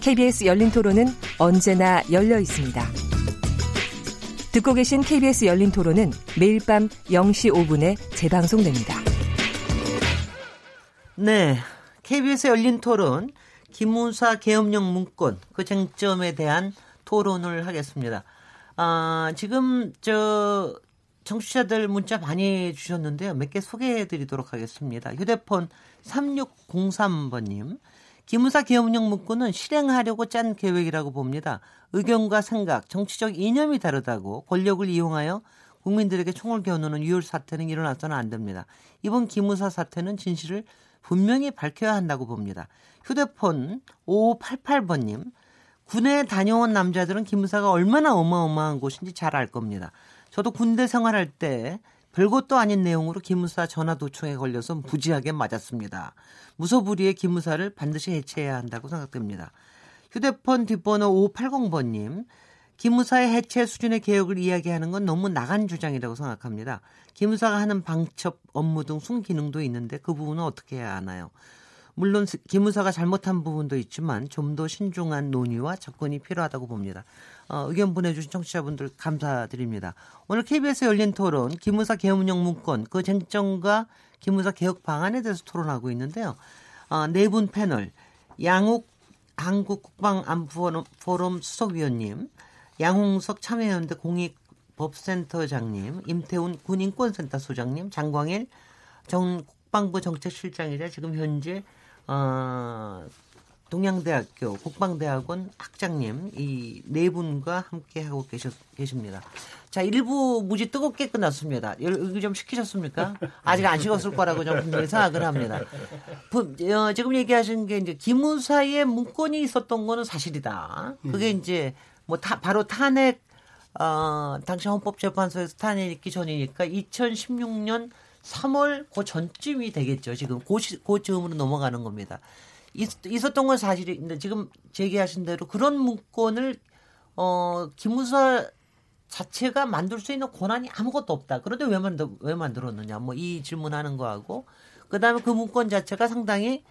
KBS 열린 토론은 언제나 열려 있습니다. 듣고 계신 KBS 열린 토론은 매일 밤 0시 5분에 재방송됩니다. 네. KBS 열린 토론, 김문사 계엄령 문건, 그 쟁점에 대한 토론을 하겠습니다. 아, 지금 저 청취자들 문자 많이 주셨는데요. 몇 개 소개해 드리도록 하겠습니다. 휴대폰 3603번님. 기무사 계엄령 문구는 실행하려고 짠 계획이라고 봅니다. 의견과 생각, 정치적 이념이 다르다고 권력을 이용하여 국민들에게 총을 겨누는 유혈 사태는 일어나서는 안 됩니다. 이번 기무사 사태는 진실을 분명히 밝혀야 한다고 봅니다. 휴대폰 5588번님. 군에 다녀온 남자들은 기무사가 얼마나 어마어마한 곳인지 잘 알 겁니다. 저도 군대 생활할 때 별것도 아닌 내용으로 기무사 전화 도청에 걸려서 무지하게 맞았습니다. 무소불위의 기무사를 반드시 해체해야 한다고 생각됩니다. 휴대폰 뒷번호 5580번님, 기무사의 해체 수준의 개혁을 이야기하는 건 너무 나간 주장이라고 생각합니다. 기무사가 하는 방첩 업무 등 순기능도 있는데 그 부분은 어떻게 해야 하나요? 물론 기무사가 잘못한 부분도 있지만 좀 더 신중한 논의와 접근이 필요하다고 봅니다. 어, 의견 보내주신 청취자분들 감사드립니다. 오늘 KBS 열린 토론 기무사 개업령 문건 그 쟁점과 기무사 개혁 방안에 대해서 토론하고 있는데요. 어, 네분 패널 양욱 한국 국방안보포럼 포럼 수석위원님, 양홍석 참여연대 공익법센터장님, 임태훈 군인권센터 소장님, 장광일 전 국방부 정책실장이자 지금 현재 어, 동양대학교 국방대학원 학장님 이 네 분과 함께 하고 계셨, 계십니다. 자, 일부 무지 뜨겁게 끝났습니다. 여기 좀 식히셨습니까? 아직 안 식었을 거라고 좀 분명히 생각을 합니다. 부, 어, 지금 얘기하신 게 이제 기무사의 문건이 있었던 거는 사실이다. 그게 음. 이제 뭐 타, 바로 탄핵 어, 당시 헌법재판소에서 탄핵 있기 전이니까 2016년 3월 그 전쯤이 되겠죠. 지금 고, 시, 고 즈음으로 넘어가는 겁니다. 있, 있었던 건 사실인데 지금 제기하신 대로 그런 문건을 어 기무사 자체가 만들 수 있는 권한이 아무것도 없다. 그런데 왜 만들 왜 만들었느냐? 뭐 이 질문하는 거하고 그다음에 그 문건 자체가 상당히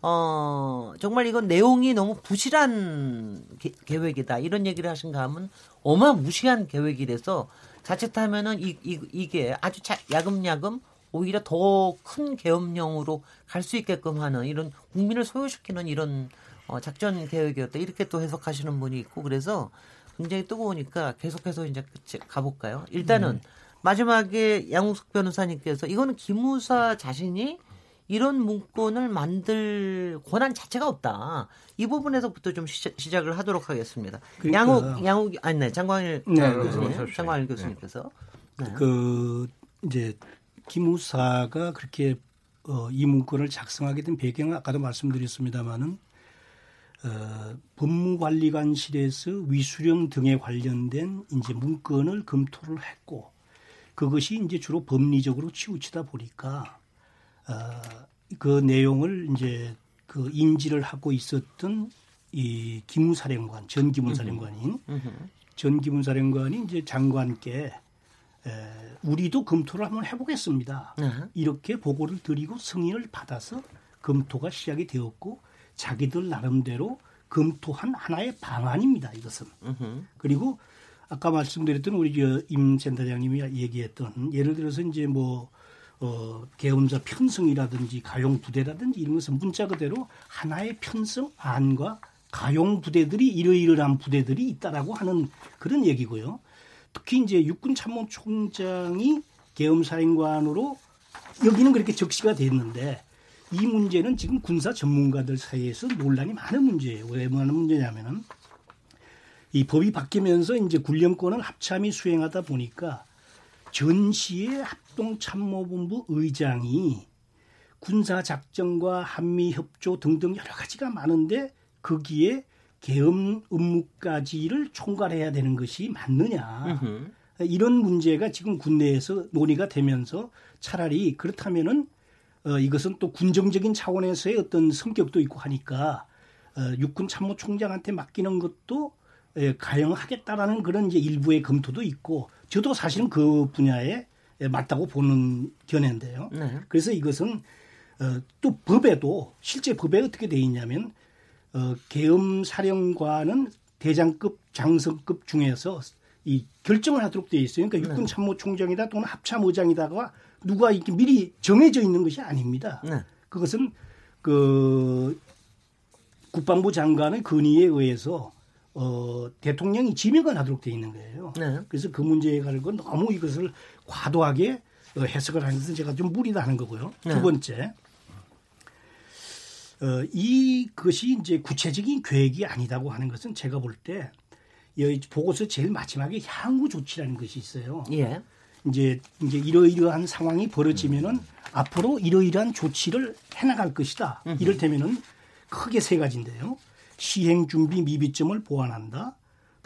어 정말 이건 내용이 너무 부실한 게, 계획이다. 이런 얘기를 하신가 하면 어마무시한 계획이라서 자칫하면은 이, 이 이게 아주 자, 야금야금 오히려 더 큰 계엄령으로 갈 수 있게끔 하는 이런 국민을 소요시키는 이런 어, 작전 계획이었다 이렇게 또 해석하시는 분이 있고 그래서 굉장히 뜨거우니까 계속해서 이제 가볼까요? 일단은 음. 마지막에 양웅석 변호사님께서 이거는 기무사 자신이 이런 문건을 만들 권한 자체가 없다. 이 부분에서부터 좀 시작, 을 하도록 하겠습니다. 그러니까, 양욱 양욱 아니 네 장광일 네, 교수님, 장광일 교수님께서 네. 그 이제 기무사가 그렇게 어, 이 문건을 작성하게 된 배경은 아까도 말씀드렸습니다마는 어, 법무관리관실에서 위수령 등에 관련된 이제 문건을 검토를 했고 그것이 이제 주로 법리적으로 치우치다 보니까 어, 그 내용을 이제 그 인지를 하고 있었던 이 기무사령관 전 기무사령관인 전 기무사령관이 이제 장관께 에, 우리도 검토를 한번 해보겠습니다. 네. 이렇게 보고를 드리고 승인을 받아서 검토가 시작이 되었고 자기들 나름대로 검토한 하나의 방안입니다. 이것은. 으흠. 그리고 아까 말씀드렸던 우리 임 센터장님이 얘기했던 예를 들어서 이제 뭐 어, 계엄자 편성이라든지 가용 부대라든지 이런 것은 문자 그대로 하나의 편성 안과 가용 부대들이 이러이러한 부대들이 있다라고 하는 그런 얘기고요. 특히 이제 육군 참모총장이 계엄사령관으로 여기는 그렇게 적시가 됐는데 이 문제는 지금 군사 전문가들 사이에서 논란이 많은 문제예요. 왜 많은 문제냐면은 이 법이 바뀌면서 이제 군령권을 합참이 수행하다 보니까 전시의 합동참모본부 의장이 군사 작전과 한미 협조 등등 여러 가지가 많은데 거기에 계엄 업무까지를 총괄해야 되는 것이 맞느냐. 음흠. 이런 문제가 지금 군내에서 논의가 되면서 차라리 그렇다면은 어, 이것은 또 군정적인 차원에서의 어떤 성격도 있고 하니까 어, 육군 참모총장한테 맡기는 것도 예, 가용하겠다라는 그런 이제 일부의 검토도 있고 저도 사실은 그 분야에 예, 맞다고 보는 견해인데요. 네. 그래서 이것은 어, 또 법에도 실제 법에 어떻게 돼 있냐면 어, 계엄 사령관은 대장급 장성급 중에서 이 결정을 하도록 돼 있어요. 그러니까 육군 참모총장이다 또는 합참의장이다가 누가 이렇게 미리 정해져 있는 것이 아닙니다. 네. 그것은 그 국방부 장관의 건의에 의해서 어, 대통령이 지명을 하도록 돼 있는 거예요. 네. 그래서 그 문제에 가지고 너무 이것을 과도하게 어, 해석을 하는 것은 제가 좀 무리다 하는 거고요. 네. 두 번째, 어, 이것이 이제 구체적인 계획이 아니다고 하는 것은 제가 볼 때 보고서 제일 마지막에 향후 조치라는 것이 있어요. 예. 이제 이제 이러이러한 상황이 벌어지면은 앞으로 이러이러한 조치를 해나갈 것이다. 이를테면은 크게 세 가지인데요. 시행 준비 미비점을 보완한다.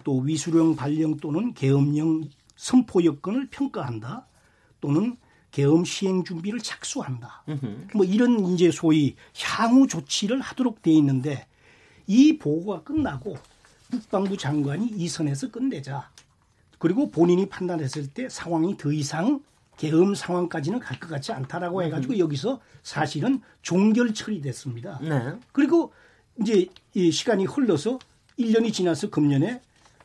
또 위수령 발령 또는 계엄령 선포 여건을 평가한다. 또는 계엄 시행 준비를 착수한다. 뭐 이런 이제 소위 향후 조치를 하도록 돼 있는데 이 보고가 끝나고 국방부 장관이 이 선에서 끝내자. 그리고 본인이 판단했을 때 상황이 더 이상 계엄 상황까지는 갈 것 같지 않다라고 해가지고 여기서 사실은 종결 처리됐습니다. 네. 그리고 이제 이 시간이 흘러서 1년이 지나서 금년에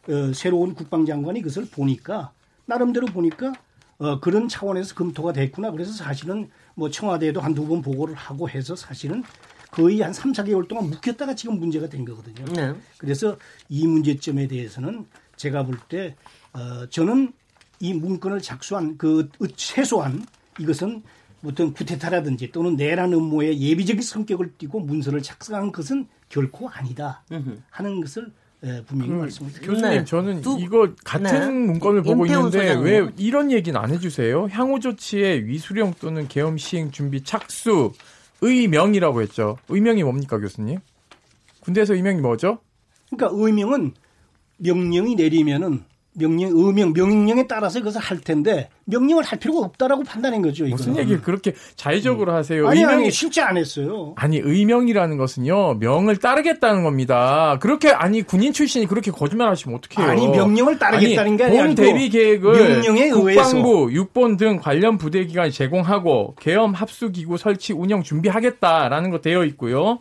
어, 새로운 국방장관이 그것을 보니까 나름대로 보니까 어, 그런 차원에서 검토가 됐구나. 그래서 사실은 뭐 청와대에도 한두 번 보고를 하고 해서 사실은 거의 한 3, 4개월 동안 묵혔다가 지금 문제가 된 거거든요. 네. 그래서 이 문제점에 대해서는 제가 볼 때 어, 저는 이 문건을 작수한 그 최소한 이것은 어떤 구테타라든지 또는 내란 음모의 예비적인 성격을 띠고 문서를 작성한 것은 결코 아니다 하는 것을 에, 분명히 말씀드립니다. 교수님 네. 저는 두- 이거 같은 네. 문건을 보고 있는데 소장님. 왜 이런 얘기는 안 해주세요? 향후 조치의 위수령 또는 계엄 시행 준비 착수 의명이라고 했죠. 의명이 뭡니까 교수님? 군대에서 의명이 뭐죠? 그러니까 의명은 명령이 내리면은 명령 의명 명령에 따라서 그것을 할 텐데 명령을 할 필요가 없다라고 판단한 거죠. 무슨 이거는. 얘기를 그렇게 자의적으로 하세요? 아니 의명이 아니 실제 안 했어요. 아니 의명이라는 것은요 명을 따르겠다는 겁니다. 그렇게 아니 군인 출신이 그렇게 거짓말하시면 어떡해요? 아니, 명령을 따르겠다는 게 아니, 본 아니고 대비 계획을 명령에 국방부, 육본 등 관련 부대기관이 제공하고 계엄 합수기구 설치 운영 준비하겠다라는 거 되어 있고요.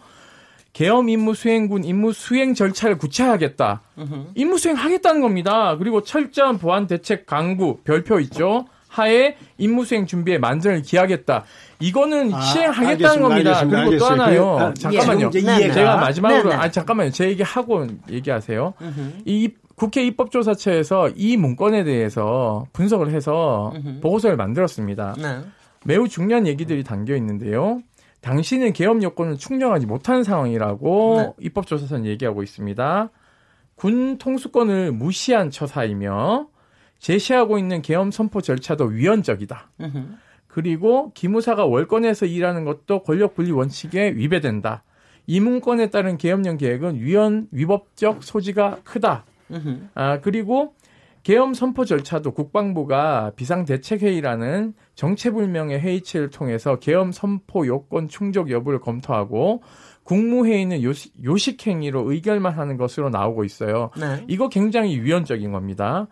계엄 임무 수행군 임무 수행 절차를 구체화하겠다. 임무 수행하겠다는 겁니다. 그리고 철저한 보안 대책 강구 별표 있죠. 하에 임무 수행 준비에 만전을 기하겠다. 이거는 아, 시행하겠다는 알겠습니다. 겁니다. 알겠습니다. 그리고 또 알겠어요. 하나요. 그, 아, 잠깐만요. 이제 네, 이해가 제가 마지막으로 네, 네. 아 잠깐만요. 제 얘기 하고 얘기하세요. 이 국회 입법조사처에서 이 문건에 대해서 분석을 해서 보고서를 만들었습니다. 네. 매우 중요한 얘기들이 담겨 있는데요. 당신은 계엄 요건을 충족하지 못한 상황이라고 네. 입법조사서는 얘기하고 있습니다. 군 통수권을 무시한 처사이며 제시하고 있는 계엄 선포 절차도 위헌적이다. 음흠. 그리고 기무사가 월권에서 일하는 것도 권력 분리 원칙에 위배된다. 이 문건에 따른 계엄령 계획은 위헌 위법적 소지가 크다. 아 그리고 계엄 선포 절차도 국방부가 비상대책회의라는 정체불명의 회의체를 통해서 계엄 선포 요건 충족 여부를 검토하고 국무회의는 요시, 요식 행위로 의결만 하는 것으로 나오고 있어요. 네. 이거 굉장히 위헌적인 겁니다.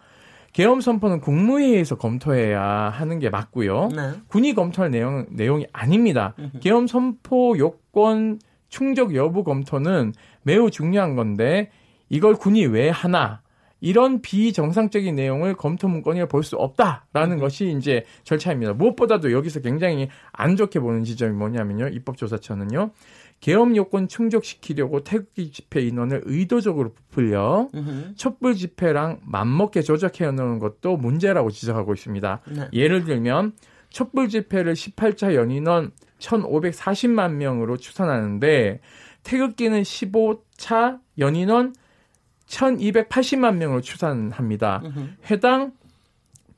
계엄 선포는 국무회의에서 검토해야 하는 게 맞고요. 네. 군이 검토할 내용, 내용이 아닙니다. 계엄 선포 요건 충족 여부 검토는 매우 중요한 건데 이걸 군이 왜 하나 이런 비정상적인 내용을 검토 문건에 볼수 없다라는 것이 이제 절차입니다. 무엇보다도 여기서 굉장히 안 좋게 보는 지점이 뭐냐면요. 입법조사처는요. 계엄 요건 충족시키려고 태극기 집회 인원을 의도적으로 부풀려 음흠. 촛불 집회랑 맞먹게 조작해 놓은 것도 문제라고 지적하고 있습니다. 네. 예를 들면 촛불 집회를 18차 연인원 1,540만 명으로 추산하는데 태극기는 15차 연인원 1,280만 명으로 추산합니다. 음흠. 해당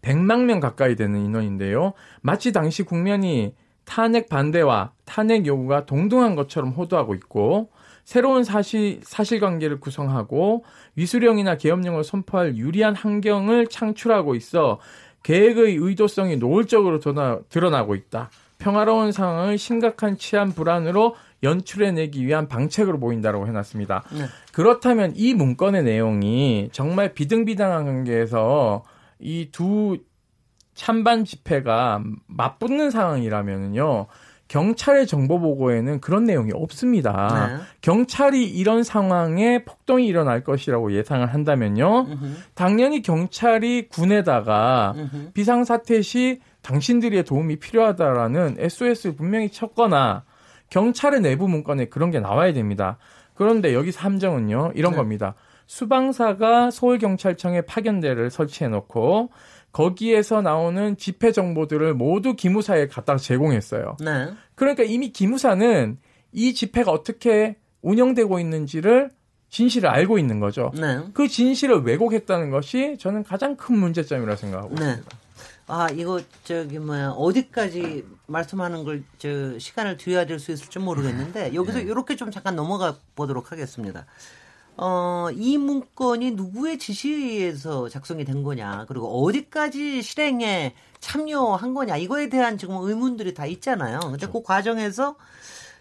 100만 명 가까이 되는 인원인데요. 마치 당시 국면이 탄핵 반대와 탄핵 요구가 동등한 것처럼 호도하고 있고 새로운 사실 사실관계를 구성하고 위수령이나 계엄령을 선포할 유리한 환경을 창출하고 있어 계획의 의도성이 노골적으로 드러나고 있다. 평화로운 상황을 심각한 치안 불안으로 연출해내기 위한 방책으로 보인다고 해놨습니다. 네. 그렇다면 이 문건의 내용이 정말 비등비등한 관계에서 이 두 찬반 집회가 맞붙는 상황이라면요. 경찰의 정보 보고에는 그런 내용이 없습니다. 네. 경찰이 이런 상황에 폭동이 일어날 것이라고 예상을 한다면요. 으흠. 당연히 경찰이 군에다가. 비상사태 시 당신들의 도움이 필요하다라는 SOS를 분명히 쳤거나 경찰의 내부 문건에 그런 게 나와야 됩니다. 그런데 여기서 함정은요, 이런 네. 겁니다. 수방사가 서울경찰청에 파견대를 설치해 놓고 거기에서 나오는 집회 정보들을 모두 기무사에 갖다 제공했어요. 네. 그러니까 이미 기무사는 이 집회가 어떻게 운영되고 있는지를 진실을 알고 있는 거죠. 네. 그 진실을 왜곡했다는 것이 저는 가장 큰 문제점이라고 생각하고 네. 있습니다. 아 이거 저기 뭐야 어디까지 말씀하는 걸 저 시간을 뒤어야 될 수 있을지 모르겠는데 여기서 네. 이렇게 좀 잠깐 넘어가 보도록 하겠습니다. 어, 이 문건이 누구의 지시에서 작성이 된 거냐, 그리고 어디까지 실행에 참여한 거냐, 이거에 대한 지금 의문들이 다 있잖아요. 근데 그렇죠. 그 과정에서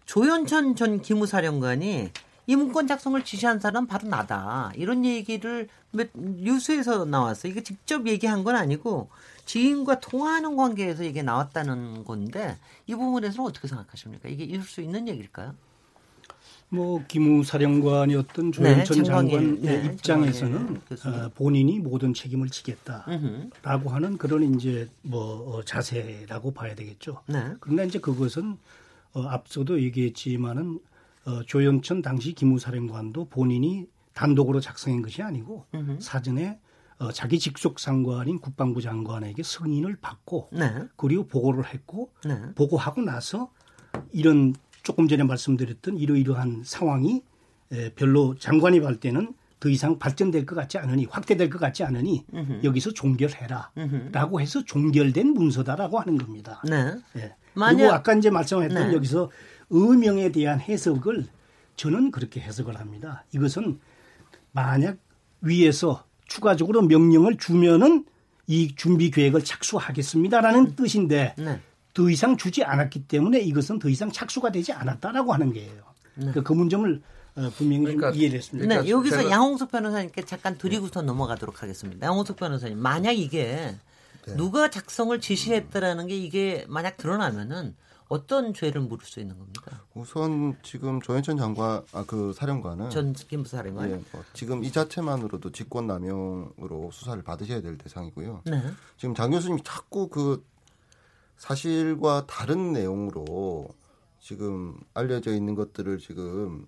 조현천 전 기무사령관이 이 문건 작성을 지시한 사람 바로 나다. 이런 얘기를 뉴스에서 나왔어요. 이게 직접 얘기한 건 아니고 지인과 통화하는 관계에서 이게 나왔다는 건데 이 부분에서는 어떻게 생각하십니까? 이게 있을 수 있는 얘기일까요? 뭐 기무사령관이었던 조현천 네, 장관 네, 입장에서는 어, 본인이 모든 책임을 지겠다라고 하는 그런 이제 뭐 어, 자세라고 봐야 되겠죠. 네. 그러나 이제 그것은 어, 앞서도 얘기했지만은 어, 조현천 당시 기무사령관도 본인이 단독으로 작성한 것이 아니고 으흠. 사전에 어, 자기 직속 상관인 국방부 장관에게 승인을 받고 네. 그리고 보고를 했고 네. 보고하고 나서 이런 조금 전에 말씀드렸던 이러이러한 상황이 별로 장관이 볼 때는 더 이상 발전될 것 같지 않으니 확대될 것 같지 않으니 으흠. 여기서 종결해라라고 해서 종결된 문서다라고 하는 겁니다. 네. 예. 만약... 그리고 아까 이제 말씀했던 네. 여기서 의명에 대한 해석을 저는 그렇게 해석을 합니다. 이것은 만약 위에서 추가적으로 명령을 주면은 이 준비 계획을 착수하겠습니다라는 음. 뜻인데 네. 더 이상 주지 않았기 때문에 이것은 더 이상 착수가 되지 않았다라고 하는 거예요. 네. 그, 그 문점을 어, 분명히 그러니까, 이해를 했습니다. 네, 그러니까 여기서 양홍석 변호사님께 잠깐 드리고서 네. 넘어가도록 하겠습니다. 양홍석 변호사님, 만약 이게 네. 누가 작성을 지시했다라는 게 이게 만약 드러나면은 어떤 죄를 물을 수 있는 겁니까? 우선 지금 조현천 장관, 아, 그 사령관은 전 김부 사령관, 예, 뭐 지금 이 자체만으로도 직권남용으로 수사를 받으셔야 될 대상이고요. 네. 지금 장 교수님이 자꾸 그 사실과 다른 내용으로 지금 알려져 있는 것들을 지금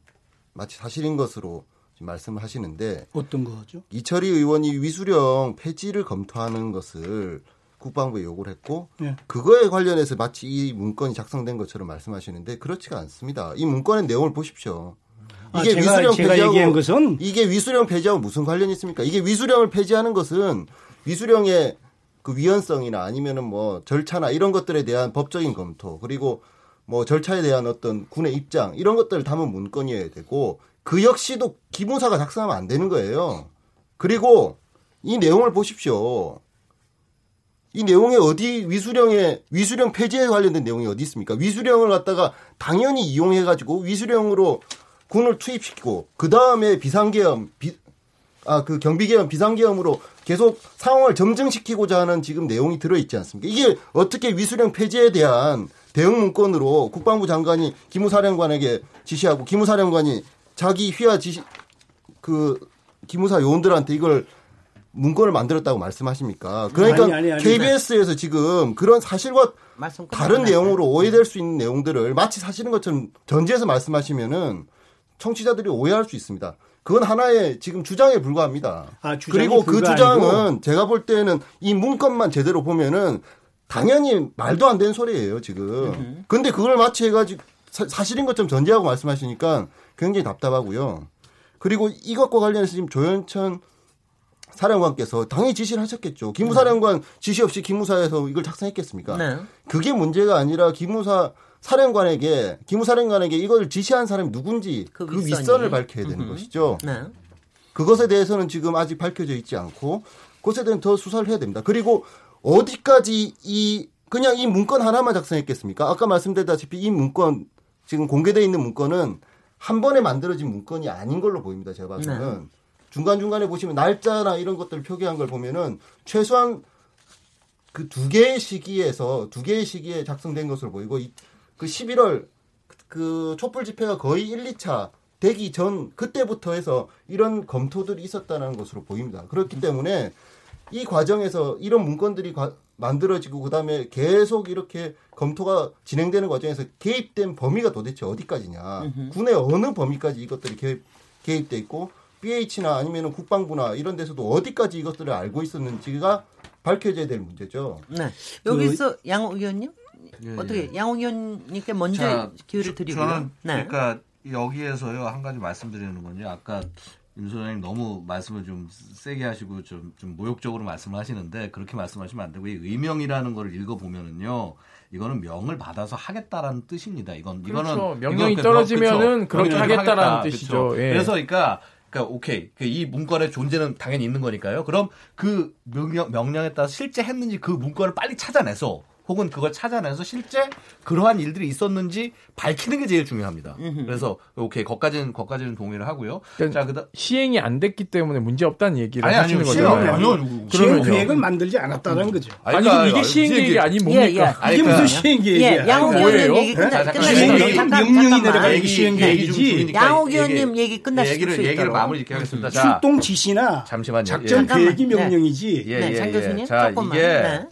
마치 사실인 것으로 말씀을 하시는데 어떤 거죠? 이철희 의원이 위수령 폐지를 검토하는 것을 국방부에 요구를 했고 네. 그거에 관련해서 마치 이 문건이 작성된 것처럼 말씀하시는데 그렇지가 않습니다. 이 문건의 내용을 보십시오. 아, 이게 아, 제가, 위수령 제가 폐지하고 것은 이게 위수령 폐지하고 무슨 관련이 있습니까? 이게 위수령을 폐지하는 것은 위수령의 그 위헌성이나 아니면은 뭐 절차나 이런 것들에 대한 법적인 검토 그리고 뭐 절차에 대한 어떤 군의 입장 이런 것들을 담은 문건이어야 되고 그 역시도 기무사가 작성하면 안 되는 거예요. 그리고 이 내용을 보십시오. 이 내용에 어디 위수령에 위수령 폐지에 관련된 내용이 어디 있습니까? 위수령을 갖다가 당연히 이용해 가지고 위수령으로 군을 투입시키고 그 다음에 비상계엄 아 그 경비계엄 비상계엄으로 계속 상황을 점증시키고자 하는 지금 내용이 들어 있지 않습니까? 이게 어떻게 위수령 폐지에 대한 대응 문건으로 국방부 장관이 기무사령관에게 지시하고 기무사령관이 자기 휘하 지시 그 기무사 요원들한테 이걸 문건을 만들었다고 말씀하십니까? 그러니까 아니, 아니, 아니, KBS에서 지금 그런 사실과 다른 내용으로 오해될 수 있는 내용들을 마치 사실인 것처럼 전제해서 말씀하시면은 청취자들이 오해할 수 있습니다. 그건 하나의 지금 주장에 불과합니다. 아, 그리고 그 주장은 아니고? 제가 볼 때는 이 문건만 제대로 보면은 당연히 말도 안 되는 소리예요, 지금. 근데 그걸 마치 해가지고 사, 실인 것처럼 전제하고 말씀하시니까 굉장히 답답하고요. 그리고 이것과 관련해서 지금 조현천 사령관께서 당연히 지시를 하셨겠죠. 기무사령관 지시 없이 기무사에서 이걸 작성했겠습니까? 네. 그게 문제가 아니라 기무사 사령관에게 기무사령관에게 이걸 지시한 사람이 누군지 그 그. 윗선을 밝혀야 되는 음흠. 것이죠. 네. 그것에 대해서는 지금 아직 밝혀져 있지 않고 그것에 대한 더 수사를 해야 됩니다. 그리고 어디까지 이 그냥 이 문건 하나만 작성했겠습니까? 아까 말씀드렸다시피 이 문건 지금 공개돼 있는 문건은 한 번에 만들어진 문건이 아닌 걸로 보입니다. 제가 봐서는 중간 중간에 보시면 날짜나 이런 것들을 표기한 걸 보면은 최소한 그 두 개의 시기에서 두 개의 시기에 작성된 것으로 보이고 이- 그 11월 그 촛불 집회가 거의 1, 2차 되기 전 그때부터 해서 이런 검토들이 있었다는 것으로 보입니다. 그렇기 때문에 이 과정에서 이런 문건들이 과- 만들어지고 그다음에 계속 이렇게 검토가 진행되는 과정에서 개입된 범위가 도대체 어디까지냐. 군의 어느 범위까지 이것들이 개입, 개입돼 있고 BH나 아니면 국방부나 이런 데서도 어디까지 이것들을 알고 있었는지가 밝혀져야 될 문제죠. 네. 여기서 양호 의원님 어떻게 양호 의원님께 먼저 예, 자, 기회를 저- 드리고요. 저는 네. 그러니까 여기에서요 한 가지 말씀드리는 건요. 아까 임 소장님 너무 말씀을 좀 세게 하시고 좀, 좀 모욕적으로 말씀을 하시는데 그렇게 말씀하시면 안 되고 이 의명이라는 걸 읽어보면은요. 이거는 명을 받아서 하겠다라는 뜻입니다. 이건 그렇죠. 이거는 명령이 이건 그- 떨어지면은 그쵸. 그렇게 하겠다라는 하겠다. 뜻이죠. 그쵸. 예. 그래서 그러니까 그러니까 오케이 그이 문건의 존재는 당연히 있는 거니까요. 그럼 그 명령 명령에 따라 실제 했는지 그 문건을 빨리 찾아내서 혹은 그걸 찾아내서 실제 그러한 일들이 있었는지 밝히는 게 제일 중요합니다. 그래서 오케이 거까지는 거까지는 동의를 하고요. 그러니까 자 그다음 시행이 안 됐기 때문에 문제 없다는 얘기를 아니, 하시는 아니요. 거죠. 시행은 아니요. 시행. 계획을 만들지 않았다는 거죠. 아니 그러니까 그럼 이게 시행 계획이 아닌 예, 예. 뭡니까? 아니, 이게 그러니까- 무슨 시행 계획이야? 예, 양호? 의원님 얘기 끝나 시행령이 잠깐 명령이 얘기- 시행 계획이지. 양호 의원님 얘기 끝나실 얘기를 수 얘기를. 마무리 짓게 하겠습니다. 자, 출동 지시나 잠시만요. 작전 예. 계획이. 네. 명령이지. 예, 네, 예, 장 예. 교수님, 자, 조금만. 이게 네.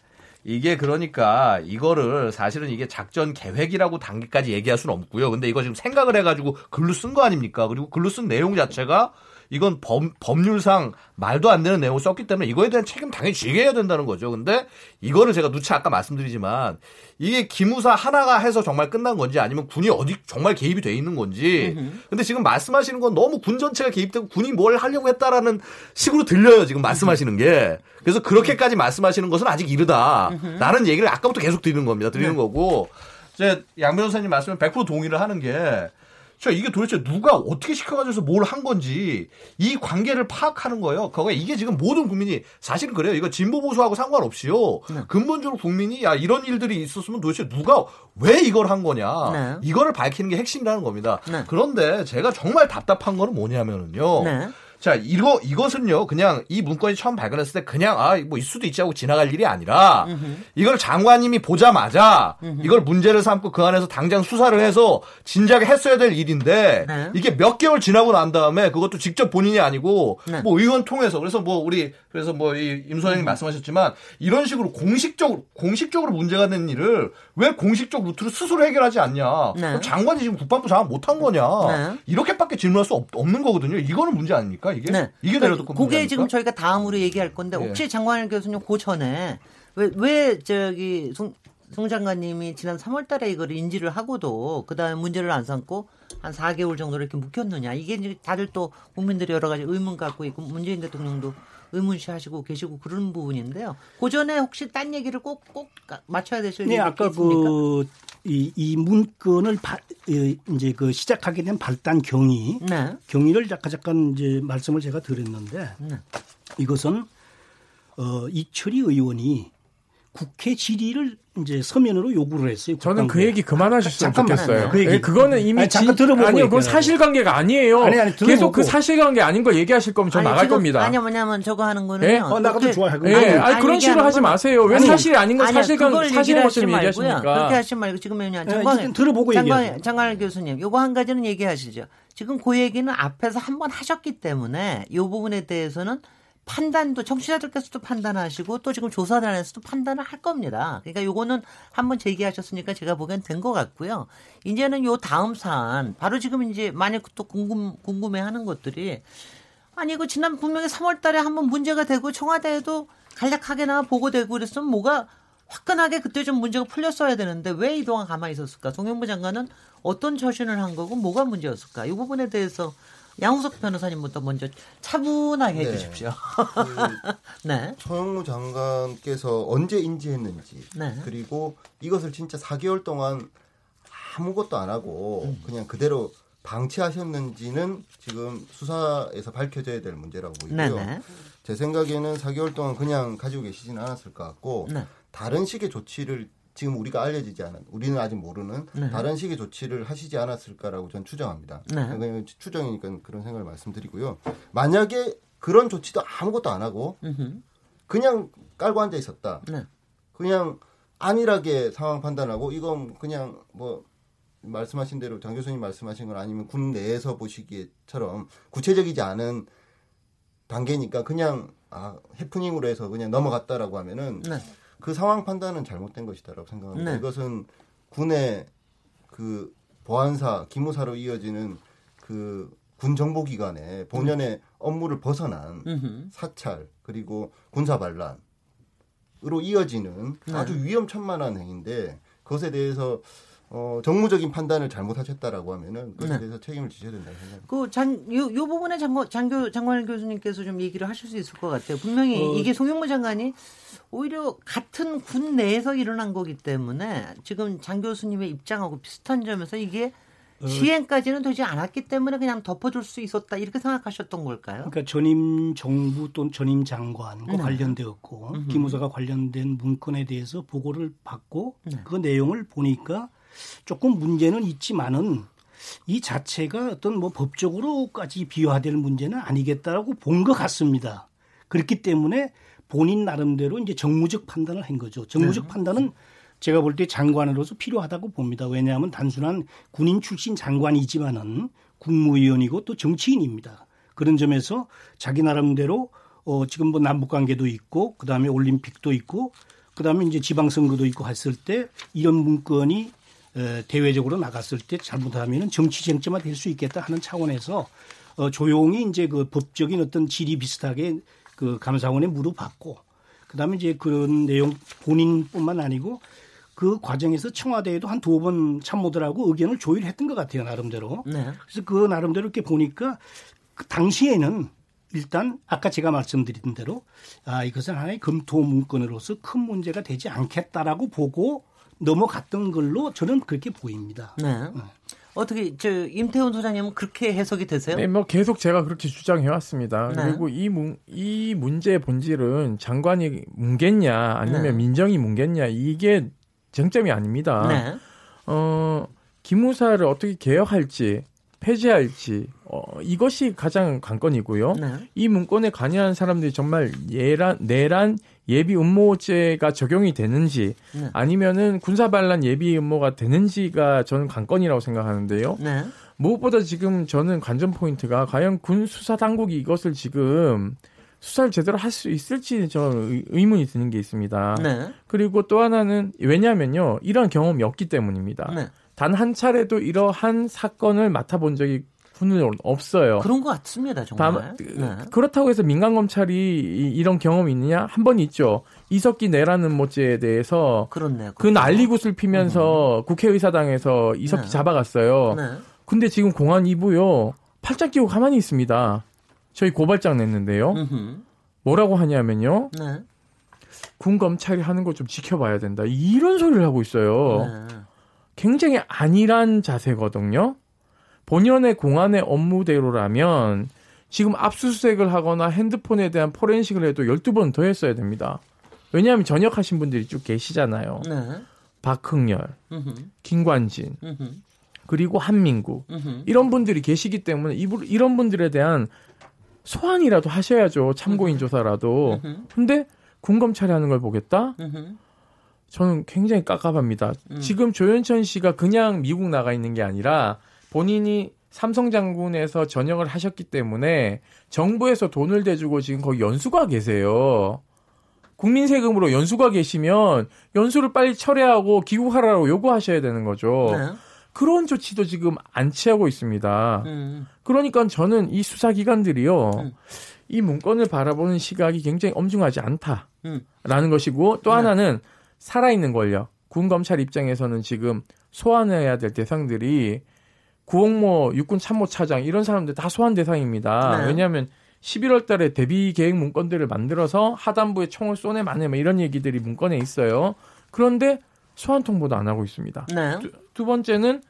이게 그러니까 이거를 사실은 이게 작전 계획이라고 단계까지 얘기할 수는 없고요. 근데 이거 지금 생각을 해가지고 글로 쓴 거 아닙니까? 그리고 글로 쓴 내용 자체가 이건 법, 법률상 말도 안 되는 내용을 썼기 때문에 이거에 대한 책임 당연히 지게 해야 된다는 거죠. 근데 이거를 제가 누차 아까 말씀드리지만 이게 기무사 하나가 해서 정말 끝난 건지 아니면 군이 어디 정말 개입이 돼 있는 건지 근데 지금 말씀하시는 건 너무 군 전체가 개입되고 군이 뭘 하려고 했다라는 식으로 들려요. 지금 말씀하시는 게. 그래서 그렇게까지 말씀하시는 것은 아직 이르다. 라는 얘기를 아까부터 계속 드리는 겁니다. 드리는 거고. 이제 양 변호사님 말씀에 100% 동의를 하는 게 자, 이게 도대체 누가 어떻게 시켜가지고 뭘한 건지 이 관계를 파악하는 거예요. 그거 이게 지금 모든 국민이 사실은 그래요. 이거 진보 보수하고 상관없이요. 근본적으로 국민이 야 이런 일들이 있었으면 도대체 누가 왜 이걸 한 거냐. 네. 이거를 밝히는 게 핵심이라는 겁니다. 네. 그런데 제가 정말 답답한 거는 뭐냐면은요. 네. 자, 이거, 이것은요, 그냥 이 문건이 처음 발견했을 때 그냥, 아, 뭐, 있을 수도 있지 하고 지나갈 일이 아니라, 이걸 장관님이 보자마자, 이걸 문제를 삼고 그 안에서 당장 수사를 해서 진작에 했어야 될 일인데, 네. 이게 몇 개월 지나고 난 다음에 그것도 직접 본인이 아니고, 네. 뭐, 의원 통해서, 그래서 뭐, 우리, 그래서 뭐, 이, 임 소장님 말씀하셨지만, 이런 식으로 공식적으로, 공식적으로 문제가 된 일을 왜 공식적 루트로 스스로 해결하지 않냐. 네. 장관이 지금 국방부 장관 못한 거냐. 네. 이렇게밖에 질문할 수 없, 는 거거든요. 이거는 문제 아닙니까? 이게 네. 이게 그러니까 내려도 그게 지금 저희가 다음으로 얘기할 건데 예. 혹시 장관일 교수님 그 전에 왜, 왜 저기 송, 송 장관님이 지난 3월 달에 이걸 인지를 하고도 그 다음에 문제를 안 삼고 한 4개월 정도 이렇게 묵혔느냐 이게 이제 다들 또 국민들이 여러 가지 의문 갖고 있고 문재인 대통령도 의문시하시고 계시고 그런 부분인데요. 그 전에 혹시 딴 얘기를 꼭꼭 맞춰야 되실 네, 아까? 그, 이, 이 문건을 바, 예, 이제 그 시작하게 된 발단 경위, 네. 경위를 잠깐 잠깐 이제 말씀을 제가 드렸는데 네. 이것은 어, 이철희 의원이 국회 질의를 이제 서면으로 요구를 했어요. 저는 그 국방부에. 얘기 그만하셨으면 잠깐만, 좋겠어요. 그 얘기. 예, 그거는 이미 아니, 잠깐 진- 들어보고 아니요, 그건. 사실관계가 아니에요. 아니, 아니, 계속. 그 사실관계 아닌 거 얘기하실 거면 저 아니, 나갈 지금- 겁니다. 아니 뭐냐면 저거 하는 거는요. 예? 어, 나가도 좋아요. 예, 아니, 아니, 그런 식으로 하지 건- 마세요. 왜 아니, 사실이 아닌 건 아니야, 사실관 그걸 사실인 얘기를 것처럼 얘기하십니까? 말고요. 그렇게 하지 말고 지금 뭐냐 예, 장관 들어보고 얘기하세요. 장관 교수님 요거 한 가지는 얘기하시죠. 지금 그 얘기는 앞에서 한 번 하셨기 때문에 이 부분에 대해서는 판단도 청취자들께서도 판단하시고 또 지금 조사단에서도 판단을 할 겁니다. 그러니까 요거는 한번 제기하셨으니까 제가 보기엔 된 것 같고요. 이제는 요 다음 사안 바로 지금 이제 만약 또 궁금 궁금해하는 것들이 아니 이거 지난 분명히 3월달에 한번 문제가 되고 청와대에도 간략하게 나 보고되고 그랬으면 뭐가 화끈하게 그때 좀 문제가 풀렸어야 되는데 왜 이동안 가만히 있었을까? 동행부 장관은 어떤 처신을 한 거고 뭐가 문제였을까? 이 부분에 대해서 양우석 변호사님부터 먼저 차분하게 네. 해주십시오. 네. 서영무 장관께서 언제 인지했는지 네. 그리고 이것을 진짜 4개월 동안 아무것도 안 하고 그냥 그대로 방치하셨는지는 지금 수사에서 밝혀져야 될 문제라고 보이고요. 네네. 제 생각에는 4개월 동안 그냥 가지고 계시지는 않았을 것 같고 네. 다른 식의 조치를 지금 우리가 알려지지 않은 우리는 아직 모르는 네. 다른 식의 조치를 하시지 않았을까라고 전 추정합니다. 네. 추정이니까 그런 생각을 말씀드리고요. 만약에 그런 조치도 아무것도 안 하고. 그냥 깔고 앉아 있었다. 네. 그냥 안일하게 상황 판단하고 이건 그냥 뭐 말씀하신 대로 장 교수님 말씀하신 건 아니면 군 내에서 보시기에처럼 구체적이지 않은 단계니까 그냥 아 해프닝으로 해서 그냥 넘어갔다라고 하면은 네. 그 상황 판단은 잘못된 것이다라고 생각합니다. 네. 이것은 군의 그 보안사, 기무사로 이어지는 그 군 정보기관의 본연의 업무를 벗어난 음흠. 사찰 그리고 군사 반란으로 이어지는 네. 아주 위험천만한 행위인데 그것에 대해서 어, 정무적인 판단을 잘못하셨다라고 하면은 그것에 네. 대해서 책임을 지셔야 된다고 생각합니다. 그 장, 요, 요 부분에 장고, 장교, 장관일 교수님께서 좀 얘기를 하실 수 있을 것 같아요. 분명히 어. 이게 송영무 장관이 오히려 같은 군 내에서 일어난 거기 때문에 지금 장 교수님의 입장하고 비슷한 점에서 이게 어. 시행까지는 되지 않았기 때문에 그냥 덮어줄 수 있었다 이렇게 생각하셨던 걸까요? 그러니까 전임 정부 또는 전임 장관과 네. 관련되었고 기무사가 관련된 문건에 대해서 보고를 받고 네. 그 내용을 보니까 조금 문제는 있지만은 이 자체가 어떤 뭐 법적으로까지 비화될 문제는 아니겠다라고 본 것 같습니다. 그렇기 때문에 본인 나름대로 이제 정무적 판단을 한 거죠. 정무적 판단은 제가 볼 때 장관으로서 필요하다고 봅니다. 왜냐하면 단순한 군인 출신 장관이지만은 국무위원이고 또 정치인입니다. 그런 점에서 자기 나름대로 어 지금 뭐 남북 관계도 있고 그다음에 올림픽도 있고 그다음에 이제 지방 선거도 있고 했을 때 이런 문건이 에, 대외적으로 나갔을 때 잘못하면은 정치 쟁점화 될 수 있겠다 하는 차원에서 어 조용히 이제 그 법적인 어떤 질이 비슷하게 그 감사원에 물어봤고 그다음에 이제 그런 내용 본인뿐만 아니고 그 과정에서 청와대에도 한 두 번 참모들하고 의견을 조율했던 것 같아요 나름대로. 네. 그래서 그 나름대로 이렇게 보니까 그 당시에는 일단 아까 제가 말씀드린 대로 아 이것은 하나의 검토 문건으로서 큰 문제가 되지 않겠다라고 보고 넘어갔던 걸로 저는 그렇게 보입니다. 네. 어떻게 저 임태훈 소장님은 그렇게 해석이 되세요? 네, 뭐 계속 제가 그렇게 주장해 왔습니다. 네. 그리고 이, 문, 이 문제의 본질은 장관이 뭉겠냐 아니면 네. 민정이 뭉겠냐 이게 쟁점이 아닙니다. 네. 어, 기무사를 어떻게 개혁할지 폐지할지 어, 이것이 가장 관건이고요. 네. 이 문건에 관여한 사람들이 정말 예란 내란 예비 음모죄가 적용이 되는지 네. 아니면은 군사 반란 예비 음모가 되는지가 저는 관건이라고 생각하는데요. 네. 무엇보다 지금 저는 관전 포인트가 과연 군 수사 당국이 이것을 지금 수사를 제대로 할 수 있을지 저는 의- 의문이 드는 게 있습니다. 네. 그리고 또 하나는 왜냐하면요 이런 경험이 없기 때문입니다. 네. 단한 차례도 이러한 사건을 맡아본 적이 군은 없어요. 그런 것 같습니다, 정말. 다만 네. 그렇다고 해서 민간 검찰이 이- 이런 경험이 있느냐 한 번 있죠. 이석기 내라는 모죄에 대해서 그렇네요. 그 난리굿을 피면서 국회의사당에서 이석기 네. 잡아갔어요. 네. 근데 지금 공안 2부요 팔짱 끼고 가만히 있습니다. 저희 고발장 냈는데요. 음흠. 뭐라고 하냐면요. 네. 군 검찰이 하는 거좀 지켜봐야 된다. 이런 소리를 하고 있어요. 네. 굉장히 안일한 자세거든요. 본연의 공안의 업무대로라면 지금 압수수색을 하거나 핸드폰에 대한 포렌식을 해도 12번 더 했어야 됩니다. 왜냐하면 전역하신 분들이 쭉 계시잖아요. 네. 박흥열, 음흠. 김관진, 음흠. 그리고 한민구. 음흠. 이런 분들이 계시기 때문에 이- 이런 분들에 대한 소환이라도 하셔야죠. 참고인 조사라도. 근데 군검찰이 하는 걸 보겠다? 저는 굉장히 깝깝합니다. 음. 지금 조현천 씨가 그냥 미국 나가 있는 게 아니라 본인이 삼성 장군에서 전역을 하셨기 때문에 정부에서 돈을 대주고 지금 거기 연수가 계세요. 국민 세금으로 연수가 계시면 연수를 빨리 철회하고 귀국하라고 요구하셔야 되는 거죠. 네. 그런 조치도 지금 안 취하고 있습니다. 음. 그러니까 저는 이 수사기관들이요. 음. 이 문건을 바라보는 시각이 굉장히 엄중하지 않다라는 음. 것이고 또 네. 하나는 살아있는 권력. 군 검찰 입장에서는 지금 소환해야 될 대상들이 구홍모 육군 참모 차장 이런 사람들 다 소환 대상입니다. 네. 왜냐하면 11월 달에 대비 계획 문건들을 만들어서 하단부에 총을 쏘내 마네 뭐 이런 얘기들이 문건에 있어요. 그런데 소환 통보도 안 하고 있습니다. 네. 두, 두 번째는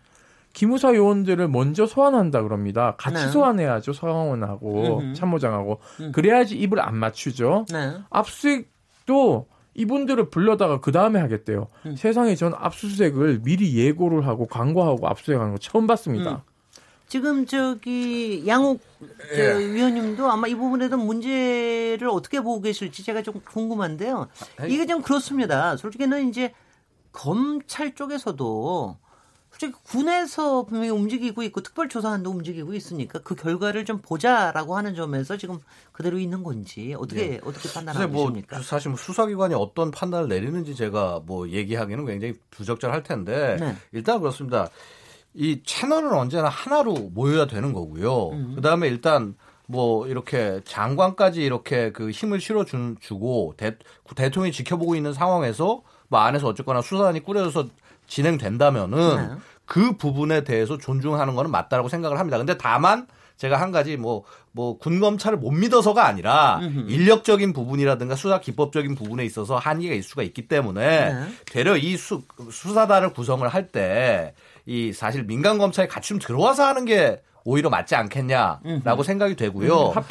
기무사 요원들을 먼저 소환한다 그럽니다. 같이 네. 소환해야죠. 서원하고 음흠. 참모장하고 음. 그래야지 입을 안 맞추죠. 네. 압수수색도 이분들을 불러다가 그 다음에 하겠대요. 음. 세상에 전 압수수색을 미리 예고를 하고 광고하고 압수수색하는 거 처음 봤습니다. 음. 지금 저기 양욱 저 예. 위원님도 아마 이 부분에도 문제를 어떻게 보고 계실지 제가 좀 궁금한데요. 이게 좀 그렇습니다. 솔직히는 이제 검찰 쪽에서도 솔직히 군에서 분명히 움직이고 있고 특별조사관도 움직이고 있으니까 그 결과를 좀 보자라고 하는 점에서 지금 그대로 있는 건지 어떻게 어떻게 사실 판단하고 뭐 계십니까? 사실 뭐 수사기관이 어떤 판단을 내리는지 제가 뭐 얘기하기는 굉장히 부적절할 텐데 네. 일단 그렇습니다. 이 채널은 언제나 하나로 모여야 되는 거고요. 음. 그다음에 일단 뭐 이렇게 장관까지 이렇게 그 힘을 실어 준 주고 대, 대통령이 지켜보고 있는 상황에서 뭐 안에서 어쨌거나 수사단이 꾸려져서 진행된다면은 네. 그 부분에 대해서 존중하는 거는 맞다라고 생각을 합니다. 근데 다만 제가 한 가지 뭐 뭐 군 검찰을 못 믿어서가 아니라 인력적인 부분이라든가 수사 기법적인 부분에 있어서 한계가 있을 수가 있기 때문에 네. 되려 이 수, 수사단을 구성을 할 때 이 사실 민간 검찰이 같이 좀 들어와서 하는 게 오히려 맞지 않겠냐라고 생각이 되고요. 맞-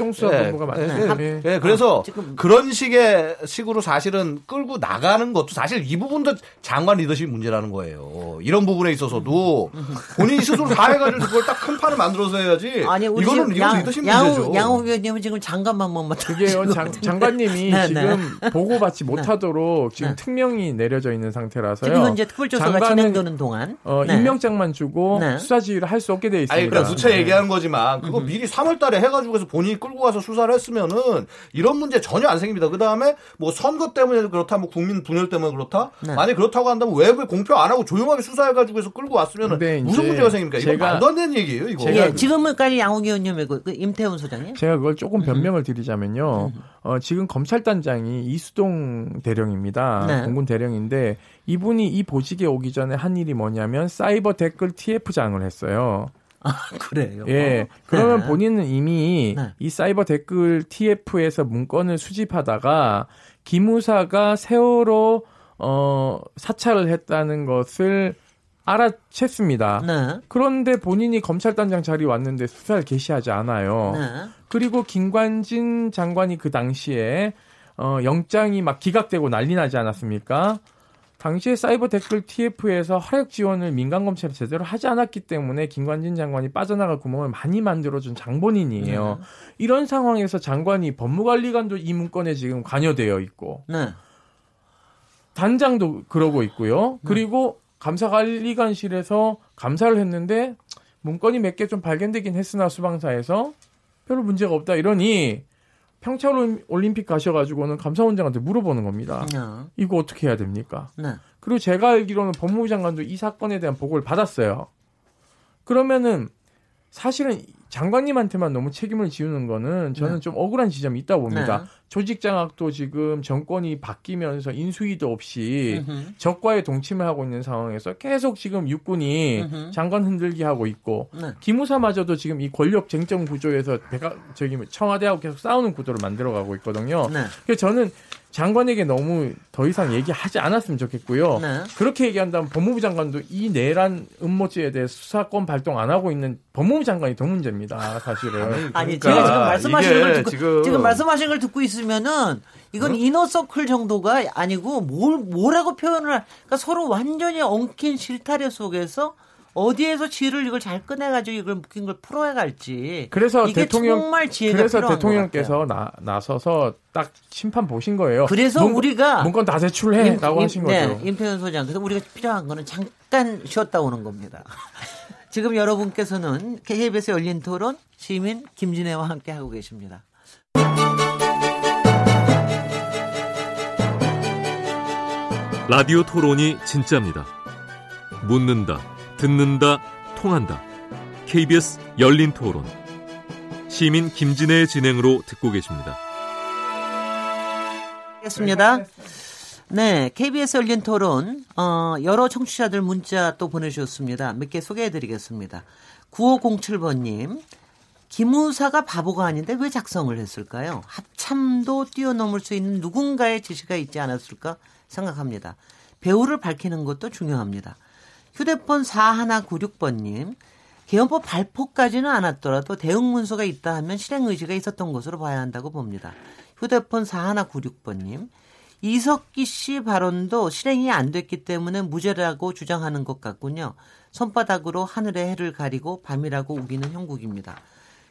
예, 네. 예, 네. 예, 그래서 아, 그런 식의 식으로 사실은 끌고 나가는 것도 사실 이 부분도 장관 리더십 문제라는 거예요. 이런 부분에 있어서도 본인이 스스로 다 해가지고 그걸 딱 큰 판을 만들어서 해야지. 아니 우리 이거는 지금 이건 양, 리더십 양욱 문제죠. 양욱 위원님은 지금 장관만 못 그게요 장, 장관님이 네, 지금 보고받지 못하도록 지금 네. 특명이 내려져 있는 상태라서요. 지금 현재 특별조사가 진행되는 동안 어, 네. 임명장만 주고 네. 수사 지휘를 할 수 없게 돼 있습니다. 아니, 그러니까 누차 네. 얘기하는 거지만 그거 미리 3월 달에 해가지고 해서 본인이 끌고 가서 수사를 했으면은 이런 문제 전혀 안 생깁니다. 그 다음에 뭐 선거 때문에 그렇다, 뭐 국민 분열 때문에 그렇다. 네. 만약 그렇다고 한다면 외부에 공표 안 하고 조용하게 수사해가지고 해서 끌고 왔으면은 무슨 문제가 생깁니까? 이거 말도 안 되는 얘기예요, 이거. 제가 예, 지금까지 양욱 의원님이고 그 임태훈 소장님. 제가 그걸 조금 변명을 드리자면요. 어, 지금 검찰단장이 이수동 대령입니다. 네. 공군 대령인데 이분이 이 보직에 오기 전에 한 일이 뭐냐면 사이버 댓글 TF장을 했어요. 그래요. 예. 그러면 네. 본인은 이미 네. 이 사이버 댓글 TF에서 문건을 수집하다가 기무사가 세월호 어 사찰을 했다는 것을 알아챘습니다. 네. 그런데 본인이 검찰단장 자리 왔는데 수사를 개시하지 않아요. 네. 그리고 김관진 장관이 그 당시에 어 영장이 막 기각되고 난리 나지 않았습니까? 당시에 사이버 댓글 TF에서 화력 지원을 민간 검찰이 제대로 하지 않았기 때문에 김관진 장관이 빠져나갈 구멍을 많이 만들어준 장본인이에요. 이런 상황에서 장관이 법무관리관도 이 문건에 지금 관여되어 있고 네. 단장도 그러고 있고요. 그리고 감사관리관실에서 감사를 했는데 문건이 몇 개 좀 발견되긴 했으나 수방사에서 별로 문제가 없다 이러니 평창 올림픽 가셔가지고는 감사원장한테 물어보는 겁니다. 네. 이거 어떻게 해야 됩니까? 네. 그리고 제가 알기로는 법무부 장관도 이 사건에 대한 보고를 받았어요. 그러면은 사실은 장관님한테만 너무 책임을 지우는 거는 저는 네. 좀 억울한 지점이 있다고 봅니다. 네. 조직 장악도 지금 정권이 바뀌면서 인수위도 없이 음흠. 적과에 동침을 하고 있는 상황에서 계속 지금 육군이 음흠. 장관 흔들기 하고 있고 네. 기무사마저도 지금 이 권력 쟁점 구조에서 백악 저기 청와대하고 계속 싸우는 구도를 만들어가고 있거든요. 네. 그래서 저는 장관에게 너무 더 이상 얘기하지 않았으면 좋겠고요. 네. 그렇게 얘기한다면 법무부 장관도 이 내란 음모죄에 대해 수사권 발동 안 하고 있는 법무부 장관이 더 문제입니다. 사실은. 아니 그러니까 제가 지금 말씀하시는 걸 듣고 지금- 지금... 말씀하신 걸 듣고 있으면은 이건 이너서클 정도가 아니고 뭘 뭐라고 표현을 할- 그러니까 서로 완전히 엉킨 실타래 속에서 어디에서 지를 이걸 잘 꺼내가지고 이걸 묶인 걸 풀어야 갈지. 그래서 이게 대통령 정말 지혜가 그래서 대통령께서 나, 나서서 딱 심판 보신 거예요. 그래서 우리가 문건 다 제출해라고 하신 네, 거죠. 임태현 소장. 그래서 우리가 필요한 거는 잠깐 쉬었다 오는 겁니다. 지금 여러분께서는 KBS 열린 토론 시민 김진애와 함께 하고 계십니다. 라디오 토론이 진짜입니다. 묻는다, 듣는다, 통한다. KBS 열린 토론. 시민 김진애의 진행으로 듣고 계십니다. 알겠습니다. 네, KBS 열린 토론, 어, 여러 청취자들 문자 또 보내주셨습니다. 몇 개 소개해 드리겠습니다. 9507번님, 기무사가 바보가 아닌데 왜 작성을 했을까요? 합참도 뛰어넘을 수 있는 누군가의 지시가 있지 않았을까 생각합니다. 배우를 밝히는 것도 중요합니다. 휴대폰 4196번님, 개헌법 발포까지는 않았더라도 대응 문서가 있다 하면 실행 의지가 있었던 것으로 봐야 한다고 봅니다. 휴대폰 4196번님, 이석기 씨 발언도 실행이 안 됐기 때문에 무죄라고 주장하는 것 같군요. 손바닥으로 하늘의 해를 가리고 밤이라고 우기는 형국입니다.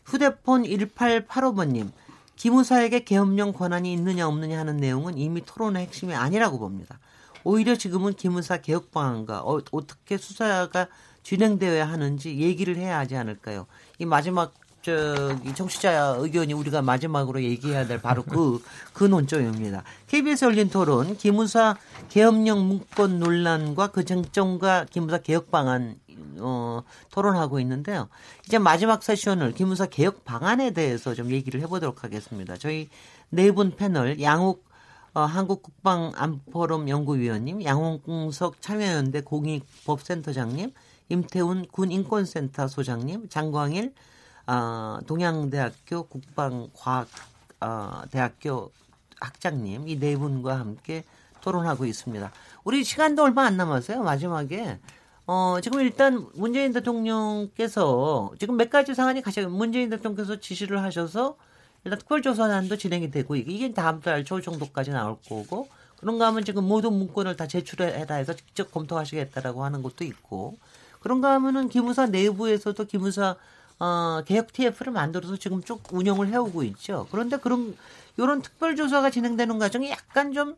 휴대폰 1885번님, 기무사에게 계엄령 권한이 있느냐 없느냐 하는 내용은 이미 토론의 핵심이 아니라고 봅니다. 오히려 지금은 기무사 개혁 방안과 어, 떻게 수사가 진행되어야 하는지 얘기를 해야 하지 않을까요? 이 마지막 저이 청취자 의견이 우리가 마지막으로 얘기해야 될 바로 그, 그 논점입니다. KBS 열린 토론, 기무사 계엄령 문건 논란과 그 쟁점과 기무사 개혁 방안, 어, 토론하고 있는데요. 이제 마지막 세션을 기무사 개혁 방안에 대해서 좀 얘기를 해보도록 하겠습니다. 저희 네 분 패널, 양욱 어, 한국국방안포럼 연구위원님, 양홍석 참여연대 공익법센터장님, 임태훈 군인권센터 소장님, 장광일 어, 동양대학교 국방과학대학교 어, 학장님 이 네 분과 함께 토론하고 있습니다. 우리 시간도 얼마 안 남았어요. 마지막에 어, 지금 일단 문재인 대통령께서 지금 몇 가지 사안이 가장 문재인 대통령께서 지시를 하셔서 일단 특별조사단도 진행이 되고 이게 다음 달 초 정도까지 나올 거고 그런가 하면 지금 모든 문건을 다 제출해다 해서 직접 검토하시겠다라고 하는 것도 있고 그런가 하면은 기무사 내부에서도 기무사 어, 개혁 TF를 만들어서 지금 쭉 운영을 해오고 있죠. 그런데 그런 이런 특별 조사가 진행되는 과정이 약간 좀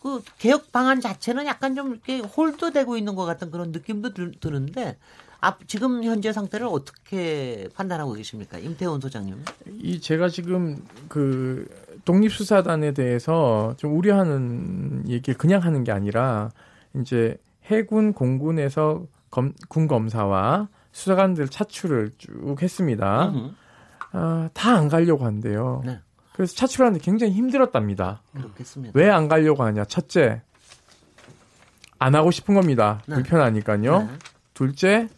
그 개혁 방안 자체는 약간 좀 이렇게 홀도되고 있는 것 같은 그런 느낌도 들, 드는데 앞 지금 현재 상태를 어떻게 판단하고 계십니까, 임태원 소장님? 이 제가 지금 그 독립수사단에 대해서 좀 우려하는 얘기를 그냥 하는 게 아니라 이제 해군 공군에서 검, 군 검사와 수사관들 차출을 쭉 했습니다. 아, 다안 가려고 한대요. 네. 그래서 차출하는데 굉장히 힘들었답니다. 그렇겠습니다. 왜 안 가려고 하냐? 첫째, 안 하고 싶은 겁니다. 네. 불편하니까요. 네. 둘째,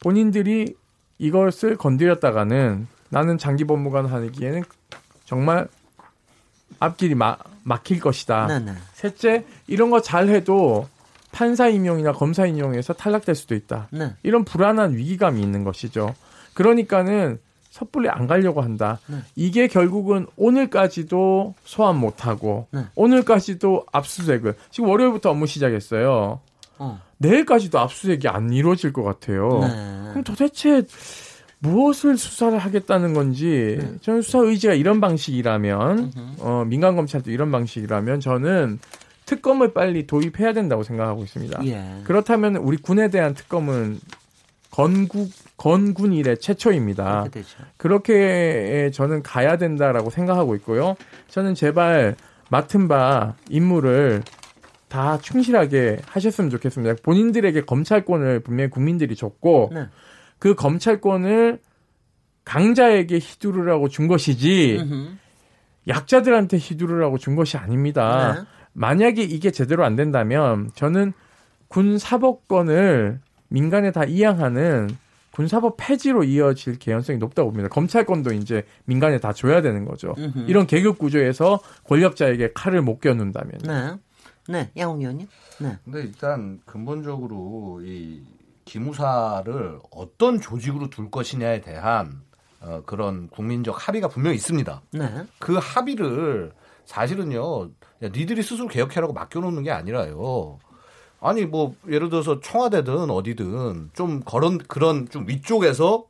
본인들이 이것을 건드렸다가는 나는 장기 법무관 하기에는 정말 앞길이 마, 막힐 것이다. 네, 네. 셋째, 이런 거 잘해도 판사 임용이나 검사 임용에서 탈락될 수도 있다. 네. 이런 불안한 위기감이 있는 것이죠. 그러니까는 섣불리 안 가려고 한다. 네. 이게 결국은 오늘까지도 소환 못하고 네. 오늘까지도 압수수색을 지금 월요일부터 업무 시작했어요. 어. 내일까지도 압수수색이 안 이루어질 것 같아요. 네. 그럼 도대체 무엇을 수사를 하겠다는 건지 네. 저는 수사 의지가 이런 방식이라면 어, 민간 검찰도 이런 방식이라면 저는 특검을 빨리 도입해야 된다고 생각하고 있습니다. 예. 그렇다면 우리 군에 대한 특검은 건국 건군 이래 최초입니다. 그렇게 저는 가야 된다라고 생각하고 있고요. 저는 제발 맡은 바 임무를 다 충실하게 하셨으면 좋겠습니다. 본인들에게 검찰권을 분명히 국민들이 줬고 네. 그 검찰권을 강자에게 휘두르라고 준 것이지 음흠. 약자들한테 휘두르라고 준 것이 아닙니다. 네. 만약에 이게 제대로 안 된다면 저는 군 사법권을 민간에 다 이양하는 군사법 폐지로 이어질 개연성이 높다고 봅니다. 검찰권도 이제 민간에 다 줘야 되는 거죠. 으흠. 이런 계급 구조에서 권력자에게 칼을 못 겨눈다면. 네. 네, 양홍 의원님. 네. 근데 일단 근본적으로 이 기무사를 어떤 조직으로 둘 것이냐에 대한 어, 그런 국민적 합의가 분명히 있습니다. 네. 그 합의를 사실은요, 야, 니들이 스스로 개혁해라고 맡겨놓는 게 아니라요. 아니 뭐 예를 들어서 청와대든 어디든 좀 그런 그런 좀 위쪽에서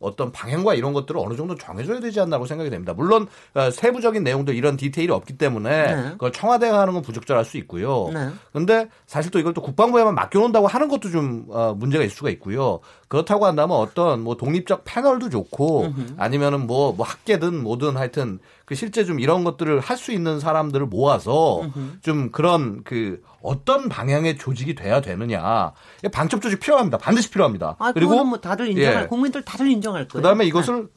어떤 방향과 이런 것들을 어느 정도 정해줘야 되지 않나고 생각이 됩니다. 물론 어, 세부적인 내용들 이런 디테일이 없기 때문에 네. 그걸 청와대가 하는 건 부적절할 수 있고요. 네. 근데 사실 또 이걸 또 국방부에만 맡겨놓는다고 하는 것도 좀 어, 문제가 있을 수가 있고요. 그렇다고 한다면 어떤 뭐 독립적 패널도 좋고 아니면은 뭐, 뭐 학계든 뭐든 하여튼 그 실제 좀 이런 것들을 할 수 있는 사람들을 모아서 좀 그런 그 어떤 방향의 조직이 돼야 되느냐 방첩 조직 필요합니다. 반드시 필요합니다. 아, 그리고 뭐 다들 인정할 예. 국민들 다들 인정할 거예요. 그다음에 이것을 네.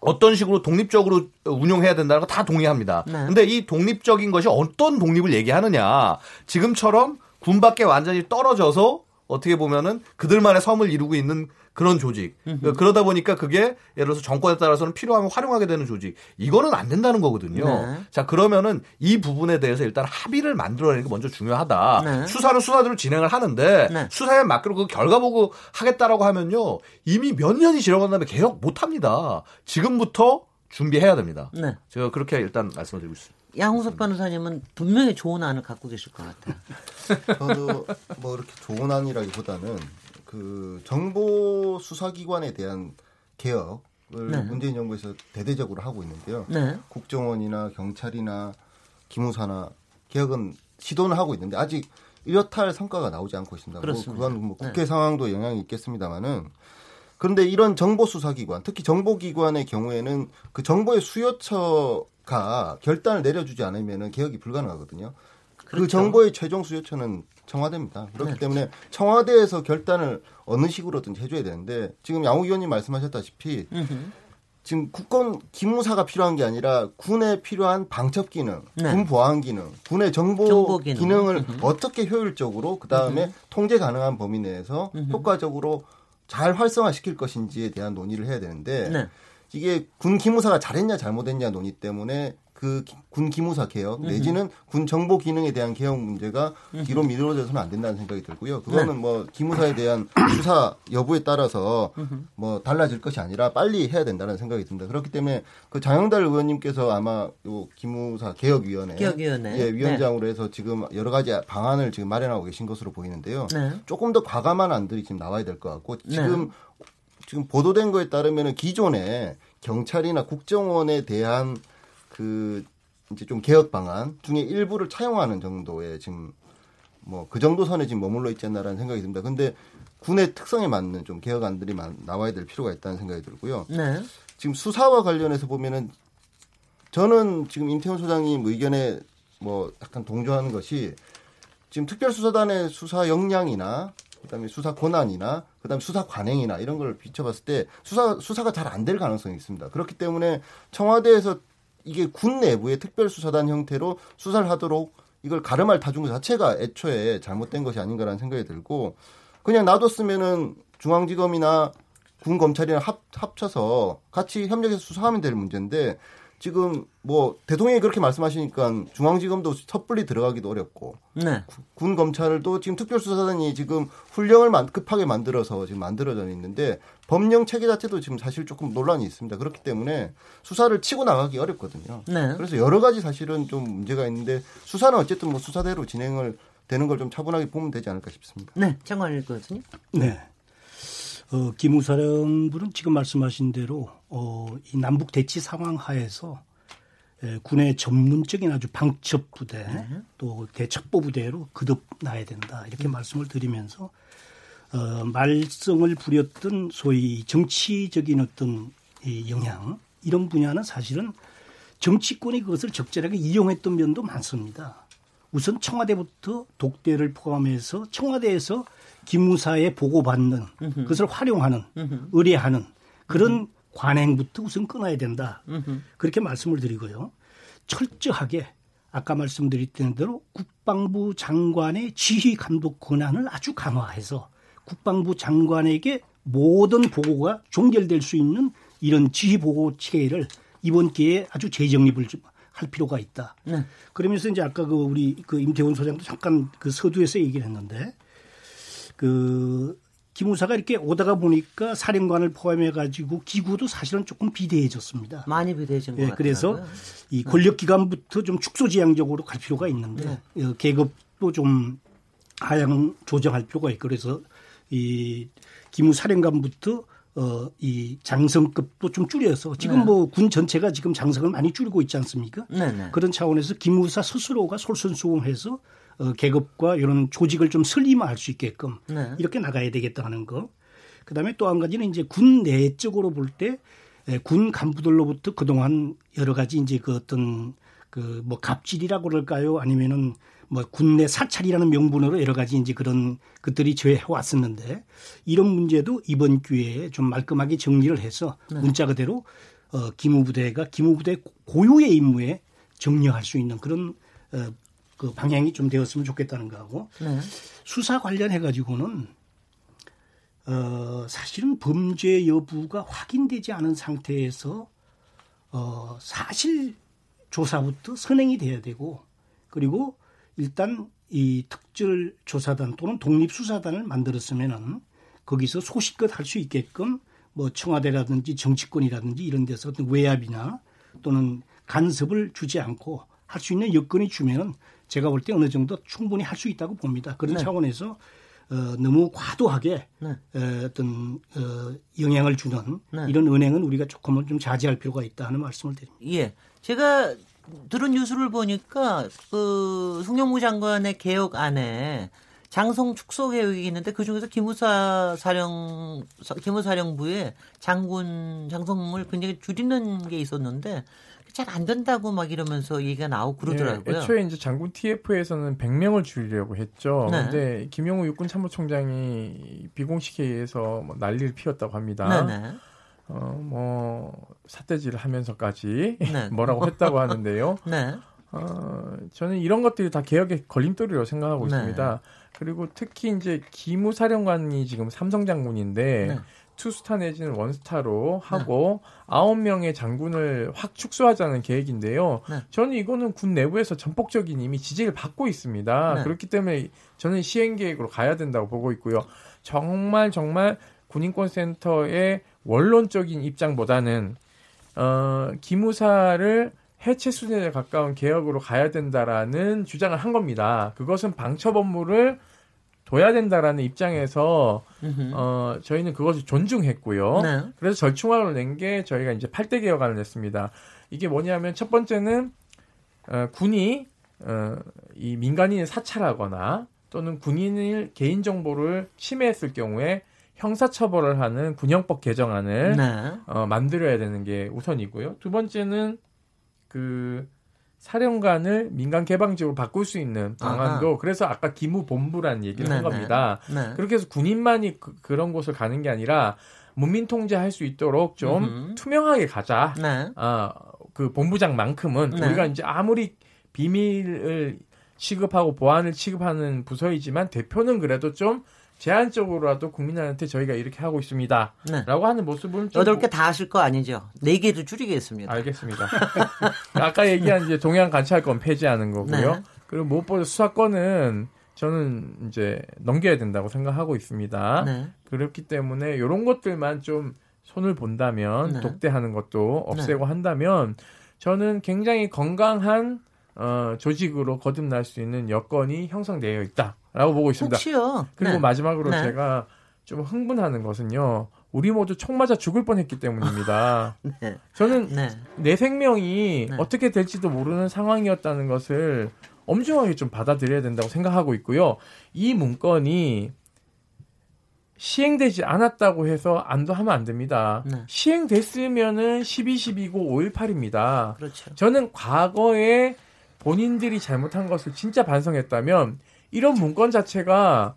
어떤 식으로 독립적으로 운용해야 된다는 거 다 동의합니다. 네. 근데 이 독립적인 것이 어떤 독립을 얘기하느냐 지금처럼 군 밖에 완전히 떨어져서 어떻게 보면은 그들만의 섬을 이루고 있는 그런 조직. 그러다 보니까 그게 예를 들어서 정권에 따라서는 필요하면 활용하게 되는 조직. 이거는 안 된다는 거거든요. 네. 자, 그러면은 이 부분에 대해서 일단 합의를 만들어내는 게 먼저 중요하다. 네. 수사는 수사대로 진행을 하는데 네. 수사에 맡기고 그 결과 보고 하겠다라고 하면요. 이미 몇 년이 지나간 다음에 개혁 못 합니다. 지금부터 준비해야 됩니다. 네. 제가 그렇게 일단 말씀을 드리고 있습니다. 양호석 변호사님은 분명히 좋은 안을 갖고 계실 것 같아요. 저도 뭐 이렇게 좋은 안이라기보다는 그 정보 수사기관에 대한 개혁을 네. 문재인 정부에서 대대적으로 하고 있는데요. 네. 국정원이나 경찰이나 기무사나 개혁은 시도는 하고 있는데 아직 이렇다 성과가 나오지 않고 있습니다. 뭐 그렇습니다. 그건 뭐 네. 국회 상황도 영향이 있겠습니다만은 그런데 이런 정보 수사기관, 특히 정보기관의 경우에는 그 정보의 수요처 가 결단을 내려주지 않으면 개혁이 불가능하거든요. 그 그렇죠. 정보의 최종 수요처는 청와대입니다. 그렇기 네. 때문에 청와대에서 결단을 어느 식으로든지 해줘야 되는데 지금 양호 의원님 말씀하셨다시피. 지금 국권 기무사가 필요한 게 아니라 군에 필요한 방첩 기능, 네. 군 보안 기능, 군의 정보, 정보 기능. 기능을 어떻게 효율적으로 그 다음에 통제 가능한 범위 내에서 효과적으로 잘 활성화시킬 것인지에 대한 논의를 해야 되는데 네. 이게 군 기무사가 잘했냐 잘못했냐 논의 때문에 그 군 기무사 개혁 내지는 군 정보 기능에 대한 개혁 문제가 뒤로 미뤄져서는 안 된다는 생각이 들고요. 그거는 뭐 기무사에 대한 수사 여부에 따라서 뭐 달라질 것이 아니라 빨리 해야 된다는 생각이 듭니다. 그렇기 때문에 그 장영달 의원님께서 아마 요 기무사 개혁위원회 개혁위원회. 예, 위원장으로 해서 지금 여러 가지 방안을 지금 마련하고 계신 것으로 보이는데요. 네. 조금 더 과감한 안들이 지금 나와야 될 것 같고 네. 지금 지금 보도된 거에 따르면은 기존에 경찰이나 국정원에 대한 그 이제 좀 개혁 방안 중에 일부를 차용하는 정도의 지금 뭐 그 정도 선에 지금 머물러 있지 않나라는 생각이 듭니다. 근데 군의 특성에 맞는 좀 개혁안들이 마- 나와야 될 필요가 있다는 생각이 들고요. 네. 지금 수사와 관련해서 보면은 저는 지금 임태훈 소장님 의견에 뭐 약간 동조하는 것이 지금 특별수사단의 수사 역량이나 그다음에 수사 권한이나 그다음에 수사 관행이나 이런 걸 비춰봤을 때 수사 수사가 잘 안 될 가능성이 있습니다. 그렇기 때문에 청와대에서 이게 군 내부의 특별수사단 형태로 수사를 하도록 이걸 가름할 것 자체가 애초에 잘못된 것이 아닌가라는 생각이 들고 그냥 놔뒀으면은 중앙지검이나 군 검찰이랑 합, 합쳐서 같이 협력해서 수사하면 될 문제인데 지금 뭐 대통령이 그렇게 말씀하시니까 중앙지검도 섣불리 들어가기도 어렵고 네. 군 검찰도 지금 특별수사단이 지금 훈령을 만- 급하게 만들어서 지금 만들어져 있는데 법령 체계 자체도 지금 사실 조금 논란이 있습니다. 그렇기 때문에 수사를 치고 나가기 어렵거든요. 네. 그래서 여러 가지 사실은 좀 문제가 있는데 수사는 어쨌든 뭐 수사대로 진행을 되는 걸 좀 차분하게 보면 되지 않을까 싶습니다. 네. 장관일 교수님. 네. 어, 기무사령부는 지금 말씀하신 대로 어, 이 남북 대치 상황 하에서 에, 군의 전문적인 아주 방첩 부대 또 대첩보 부대로 거듭나야 된다. 이렇게 말씀을 드리면서 어, 말썽을 부렸던 소위 정치적인 어떤 이 영향 이런 분야는 사실은 정치권이 그것을 적절하게 이용했던 면도 많습니다. 우선 청와대부터 독대를 포함해서 청와대에서 기무사에 보고받는 그것을 활용하는 의뢰하는 그런 관행부터 우선 끊어야 된다. 그렇게 말씀을 드리고요. 철저하게 아까 말씀드렸던 대로 국방부 장관의 지휘 감독 권한을 아주 강화해서 국방부 장관에게 모든 보고가 종결될 수 있는 이런 지휘 보고 체계를 이번 기회에 아주 재정립을 좀할 필요가 있다. 네. 그러면서 이제 아까 그 우리 그 임태훈 소장도 잠깐 그 서두에서 얘기를 했는데 그 기무사가 이렇게 오다가 보니까 사령관을 포함해 가지고 기구도 사실은 조금 비대해졌습니다. 많이 비대해진 것 예, 같아요. 그래서 이 권력 기관부터 좀 축소지향적으로 갈 필요가 있는데 네. 어, 계급도 좀 하향 조정할 필요가 있고 그래서 이 기무 사령관부터 어, 이 장성급도 좀 줄여서 지금 네. 뭐군 전체가 지금 장성을 많이 줄이고 있지 않습니까? 네 네. 그런 차원에서 기무사 스스로가 솔선수범해서 어, 계급과 이런 조직을 좀 슬림화할 수 있게끔 네. 이렇게 나가야 되겠다는 거. 그다음에 또 한 가지는 이제 군 내적으로 볼 때 군 간부들로부터 그동안 여러 가지 이제 그 어떤 그 뭐 갑질이라고 그럴까요? 아니면은 뭐 군내 사찰이라는 명분으로 여러 가지 이제 그런 것들이 저해 왔었는데 이런 문제도 이번 기회에 좀 말끔하게 정리를 해서 문자 그대로 어 기무부대가 기무부대 고유의 임무에 정리할 수 있는 그런 어, 그 방향이 좀 되었으면 좋겠다는 거하고 네. 수사 관련해 가지고는 어, 사실은 범죄 여부가 확인되지 않은 상태에서 어, 사실 조사부터 선행이 돼야 되고 그리고 일단 이 특별 조사단 또는 독립 수사단을 만들었으면은 거기서 소식껏 할 수 있게끔 뭐 청와대라든지 정치권이라든지 이런 데서 어떤 외압이나 또는 간섭을 주지 않고 할 수 있는 여건이 주면은 제가 볼 때 어느 정도 충분히 할 수 있다고 봅니다. 그런 네. 차원에서 어, 너무 과도하게 네. 어, 어떤 어, 영향을 주는 네. 이런 은행은 우리가 조금은 좀 자제할 필요가 있다 하는 말씀을 드립니다. 예. 제가 들은 뉴스를 보니까 그 송영무 장관의 개혁 안에 장성 축소 계획이 있는데 그 중에서 기무사 사령 기무사령부의 장군 장성을 굉장히 줄이는 게 있었는데 잘 안 된다고 막 이러면서 얘기가 나오고 그러더라고요. 예, 애초에 이제 장군 TF에서는 100명을 줄이려고 했죠. 네. 근데 김용우 육군 참모총장이 비공식 회의에서 뭐 난리를 피웠다고 합니다. 네네. 어, 뭐 삿대질을 하면서까지 네. 뭐라고 했다고 하는데요. 네. 어, 저는 이런 것들이 다 개혁의 걸림돌이라고 생각하고 네. 있습니다. 그리고 특히 이제 기무 사령관이 지금 삼성 장군인데 네. 투스타 내지는 원스타로 하고 아홉 명의 장군을 확 축소하자는 계획인데요. 네. 저는 이거는 군 내부에서 전폭적인 이미 지지를 받고 있습니다. 네. 그렇기 때문에 저는 시행 계획으로 가야 된다고 보고 있고요. 정말 정말 군인권 센터의 원론적인 입장보다는 어, 기무사를 해체 수준에 가까운 개혁으로 가야 된다라는 주장을 한 겁니다. 그것은 방첩 업무를 둬야 된다라는 입장에서. 어, 저희는 그것을 존중했고요. 네. 그래서 절충안을 낸 게 저희가 이제 8대 개혁안을 냈습니다. 이게 뭐냐면 첫 번째는 어, 군이 어, 이 민간인을 사찰하거나 또는 군인의 개인 정보를 침해했을 경우에 형사처벌을 하는 군형법 개정안을 네. 어, 만들어야 되는 게 우선이고요. 두 번째는 그 사령관을 민간 개방지로 바꿀 수 있는 방안도 그래서 아까 기무본부라는 얘기를 한 네네. 겁니다. 네. 그렇게 해서 군인만이 그, 런 곳을 가는 게 아니라 문민 통제할 수 있도록 좀 음흠. 투명하게 가자. 네. 아, 그 본부장만큼은 네. 우리가 이제 아무리 비밀을 취급하고 보안을 취급하는 부서이지만 대표는 그래도 좀 제한적으로라도 국민한테 저희가 이렇게 하고 있습니다. 네. 라고 하는 모습을 좀 여덟 개 다 하실 거 아니죠? 네 개도 줄이겠습니다. 알겠습니다. 아까 얘기한 이제 동양 관찰권 폐지하는 거고요. 네. 그리고 무엇보다 수사권은 저는 이제 넘겨야 된다고 생각하고 있습니다. 네. 그렇기 때문에 이런 것들만 좀 손을 본다면 네. 독대하는 것도 없애고 한다면 저는 굉장히 건강한 어, 조직으로 거듭날 수 있는 여건이 형성되어 있다 라고 보고 있습니다. 혹시요? 그리고 네. 마지막으로 네. 제가 좀 흥분하는 것은요. 우리 모두 총 맞아 죽을 뻔했기 때문입니다. 네. 저는 네. 내 생명이 네. 어떻게 될지도 모르는 상황이었다는 것을 엄중하게 좀 받아들여야 된다고 생각하고 있고요. 이 문건이 시행되지 않았다고 해서 안도하면 안 됩니다. 네. 시행됐으면은 12.12고 5.18입니다. 그렇죠. 저는 과거에 본인들이 잘못한 것을 진짜 반성했다면 이런 문건 자체가.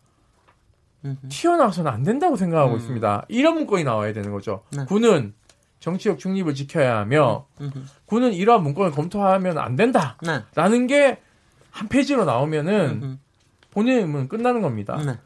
튀어나와서는 안 된다고 생각하고 음. 있습니다. 이런 문건이 나와야 되는 거죠. 네. 군은 정치적 중립을 지켜야 하며 음흠. 군은 이러한 문건을 검토하면 안 된다. 네. 라는 게한 페이지로 나오면은 음흠. 본인은 끝나는 겁니다. 네.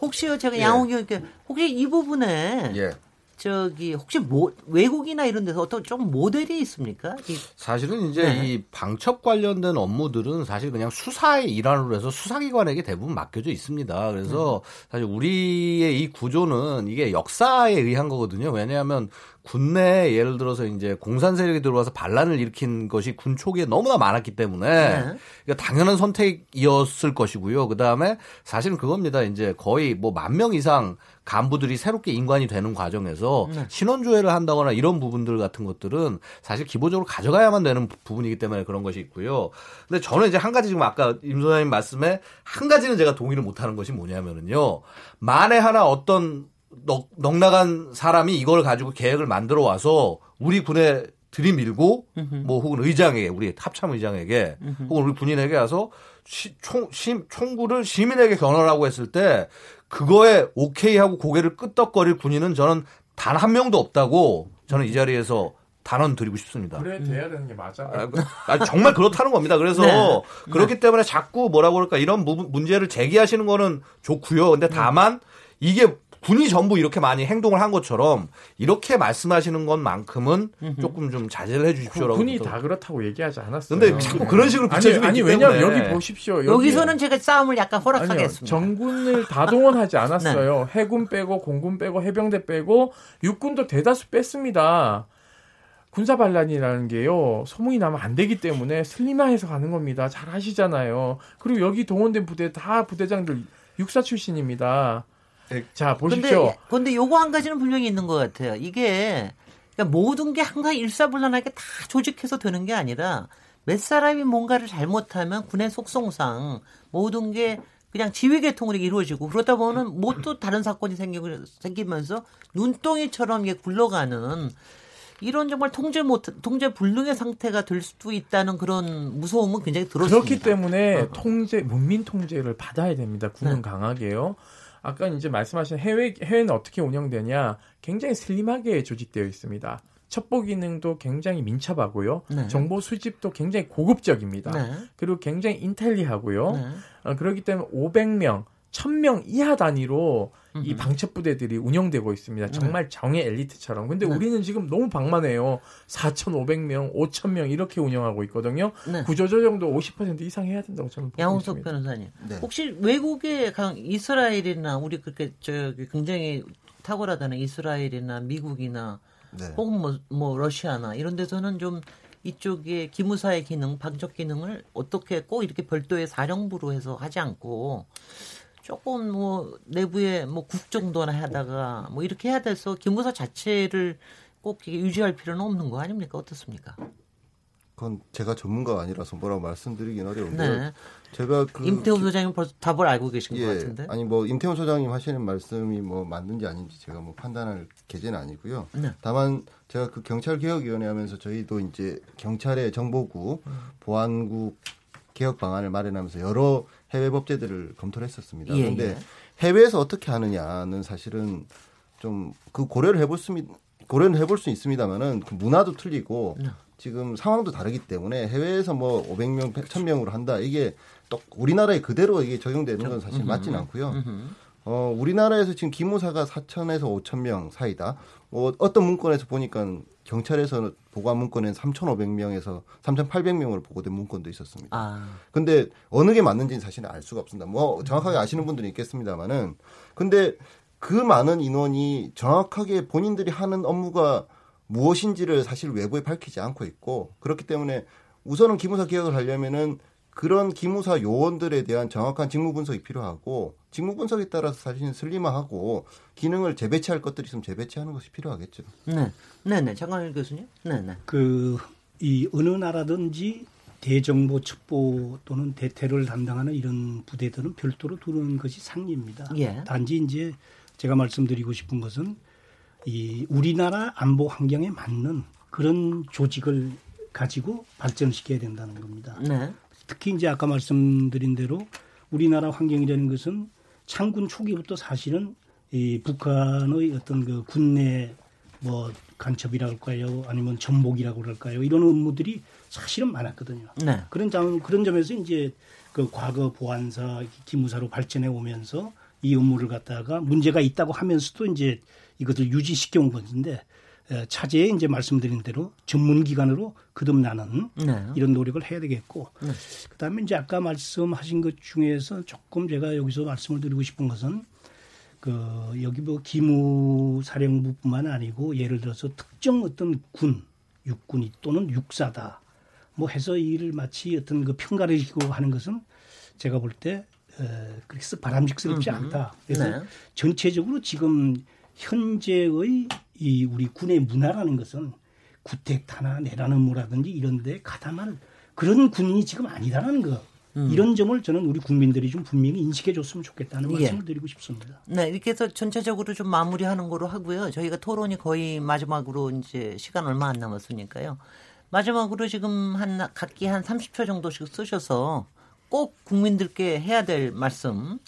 혹시요 제가 예. 양호기 의원께 혹시 이 부분에 예. 저기 혹시 모, 외국이나 이런 데서 어떤 좀 모델이 있습니까? 이, 사실은 이제 네. 이 방첩 관련된 업무들은 사실 그냥 수사의 일환으로 해서 수사기관에게 대부분 맡겨져 있습니다. 그래서 사실 우리의 이 구조는 이게 역사에 의한 거거든요. 왜냐하면 군내에 예를 들어서 이제 공산 세력이 들어와서 반란을 일으킨 것이 군 초기에 너무나 많았기 때문에 네. 그러니까 당연한 선택이었을 것이고요. 그 다음에 사실은 그겁니다. 이제 거의 뭐 만 명 이상 간부들이 새롭게 인관이 되는 과정에서 네. 신원 조회를 한다거나 이런 부분들 같은 것들은 사실 기본적으로 가져가야만 되는 부- 부분이기 때문에 그런 것이 있고요. 근데 저는 이제 한 가지 지금 아까 임 소장님 말씀에 한 가지는 제가 동의를 못 하는 것이 뭐냐면은요. 만에 하나 어떤 넉, 넉나간 사람이 이걸 가지고 계획을 만들어 와서 우리 군에 들이밀고 뭐 혹은 의장에게 우리 합참 의장에게 혹은 우리 군인에게 와서 시, 총, 시, 총구를 시민에게 겨눠라고 했을 때 그거에 오케이 하고 고개를 끄덕거릴 군인은 저는 단 한 명도 없다고 저는 이 자리에서 단언 드리고 싶습니다. 그래 돼야 되는 게 맞아. 아, 그- 아, 정말 그렇다는 겁니다. 그래서 네. 그렇기 때문에 자꾸 뭐라고 그럴까 이런 부- 문제를 제기하시는 거는 좋고요. 근데 다만 이게 군이 전부 이렇게 많이 행동을 한 것처럼 이렇게 말씀하시는 것만큼은 조금 좀 자제를 해 주십시오라고. 군이 다 그렇다고 얘기하지 않았어요. 근데 자꾸 그런 식으로 아니, 비춰주고 아니 있기 왜냐면 때문에. 여기 보십시오. 여기 여기 서는 제가 싸움을 약간 허락하겠습니다. 정군을 다 동원하지 않았어요. 해군 빼고 공군 빼고 해병대 빼고 육군도 대다수 뺐습니다. 군사 반란이라는 게요 소문이 나면 안 되기 때문에 슬림화해서 가는 겁니다. 잘 아시잖아요. 그리고 여기 동원된 부대 다 부대장들 육사 출신입니다. 네. 자 보십시오. 근데, 근데 요거 한 가지는 분명히 있는 것 같아요. 이게 그러니까 모든 게 항상 일사불란하게 다 조직해서 되는 게 아니라 몇 사람이 뭔가를 잘못하면 군의 속성상 모든 게 그냥 지휘 계통으로 이루어지고 그러다 보면 뭐 또 다른 사건이 생기고 생기면서 눈덩이처럼 이게 굴러가는 이런 정말 통제 못 통제 불능의 상태가 될 수도 있다는 그런 무서움은 굉장히 들었습니다. 그렇기 때문에 어. 통제 문민 통제를 받아야 됩니다. 군은 네. 강하게요. 아까 이제 말씀하신 해외 해외는 어떻게 운영되냐? 굉장히 슬림하게 조직되어 있습니다. 첩보 기능도 굉장히 민첩하고요. 네. 정보 수집도 굉장히 고급적입니다. 네. 그리고 굉장히 인텔리하고요. 네. 어, 그렇기 때문에 500명, 1000명 이하 단위로 이 방첩 부대들이 운영되고 있습니다. 정말 정예 엘리트처럼. 근데 네. 우리는 지금 너무 방만해요. 4,500명, 5,000명 이렇게 운영하고 있거든요. 네. 구조조정도 50% 이상 해야 된다고 저는 보고 양홍석 있습니다. 변호사님, 네. 혹시 외국의 강 이스라엘이나 우리 그렇게 저기 굉장히 탁월하다는 이스라엘이나 미국이나 네. 혹은 뭐, 뭐 러시아나 이런 데서는 좀 이쪽의 기무사의 기능, 방적 기능을 어떻게 꼭 이렇게 별도의 사령부로 해서 하지 않고 조금 뭐 내부에 뭐 국 정도나 하다가 뭐 이렇게 해야 돼서 기무사 자체를 꼭 유지할 필요는 없는 거 아닙니까? 어떻습니까? 그건 제가 전문가가 아니라서 뭐라고 말씀드리긴 어려운데 네. 제가 그 임태훈 소장님 벌써 답을 알고 계신 것 예, 같은데. 아니 뭐 임태훈 소장님 하시는 말씀이 뭐 맞는지 아닌지 제가 뭐 판단할 계제는 아니고요. 네. 다만 제가 그 경찰 개혁위원회 하면서 저희도 이제 경찰의 정보국, 보안국 개혁 방안을 마련하면서 여러 해외 법제들을 검토를 했었습니다. 예, 그런데 예. 해외에서 어떻게 하느냐는 사실은 좀 그 고려를 해볼 수 있- 고려는 해볼 수 있습니다만은 그 문화도 틀리고 네. 지금 상황도 다르기 때문에 해외에서 뭐 500명, 1000명으로 한다 이게 또 우리나라에 그대로 이게 적용되는 건 사실 맞지는 않고요. 어, 우리나라에서 지금 기무사가 4천에서 5천 명 사이다. 뭐 어떤 문건에서 보니까 경찰에서 보고한 문건엔 3,500명에서 3,800명으로 보고된 문건도 있었습니다. 아, 근데 어느 게 맞는지는 사실은 알 수가 없습니다. 뭐 정확하게 아시는 분들이 있겠습니다만은 근데 그 많은 인원이 정확하게 본인들이 하는 업무가 무엇인지를 사실 외부에 밝히지 않고 있고 그렇기 때문에 우선은 기무사 개혁을 하려면은 그런 기무사 요원들에 대한 정확한 직무 분석이 필요하고 직무 분석에 따라서 사실은 슬림화하고 기능을 재배치할 것들이 있으면 재배치하는 것이 필요하겠죠. 네, 네, 네, 장관일 교수님, 네, 네, 그 이 어느 나라든지 대정보 첩보 또는 대테러를 담당하는 이런 부대들은 별도로 두는 것이 상리입니다. 예. 단지 이제 제가 말씀드리고 싶은 것은 이 우리나라 안보 환경에 맞는 그런 조직을 가지고 발전시켜야 된다는 겁니다. 네, 특히 이제 아까 말씀드린 대로 우리나라 환경이라는 것은 창군 초기부터 사실은 이 북한의 어떤 그 군내 뭐 간첩이라고 할까요? 아니면 전복이라고 할까요? 이런 업무들이 사실은 많았거든요. 네, 그런 점 그런 점에서 이제 그 과거 보안사 기무사로 발전해 오면서 이 업무를 갖다가 문제가 있다고 하면서도 이제 이것을 유지시켜 온 건데 에, 차제에 이제 말씀드린 대로 전문 기관으로 거듭나는 네. 이런 노력을 해야 되겠고 그다음에 이제 아까 말씀하신 것 중에서 조금 제가 여기서 말씀을 드리고 싶은 것은 그 여기 뭐 기무 사령부뿐만 아니고 예를 들어서 특정 어떤 군 육군이 또는 육사다 뭐 해서 이를 마치 어떤 그 평가를 시키고 하는 것은 제가 볼때 그렇게 썩 바람직스럽지 않다. 그래서 네. 전체적으로 지금 현재의 이 우리 군의 문화라는 것은 구택타나 내라는 뭐라든지 이런 데 가담할 그런 군인이 지금 아니다라는 거. 이런 점을 저는 우리 국민들이 좀 분명히 인식해 줬으면 좋겠다는 예. 말씀을 드리고 싶습니다. 네, 이렇게 해서 전체적으로 좀 마무리하는 거로 하고요. 저희가 토론이 거의 마지막으로 이제 시간 얼마 안 남았으니까요. 마지막으로 지금 한 각기 한 30초 정도씩 쓰셔서 꼭 국민들께 해야 될 말씀,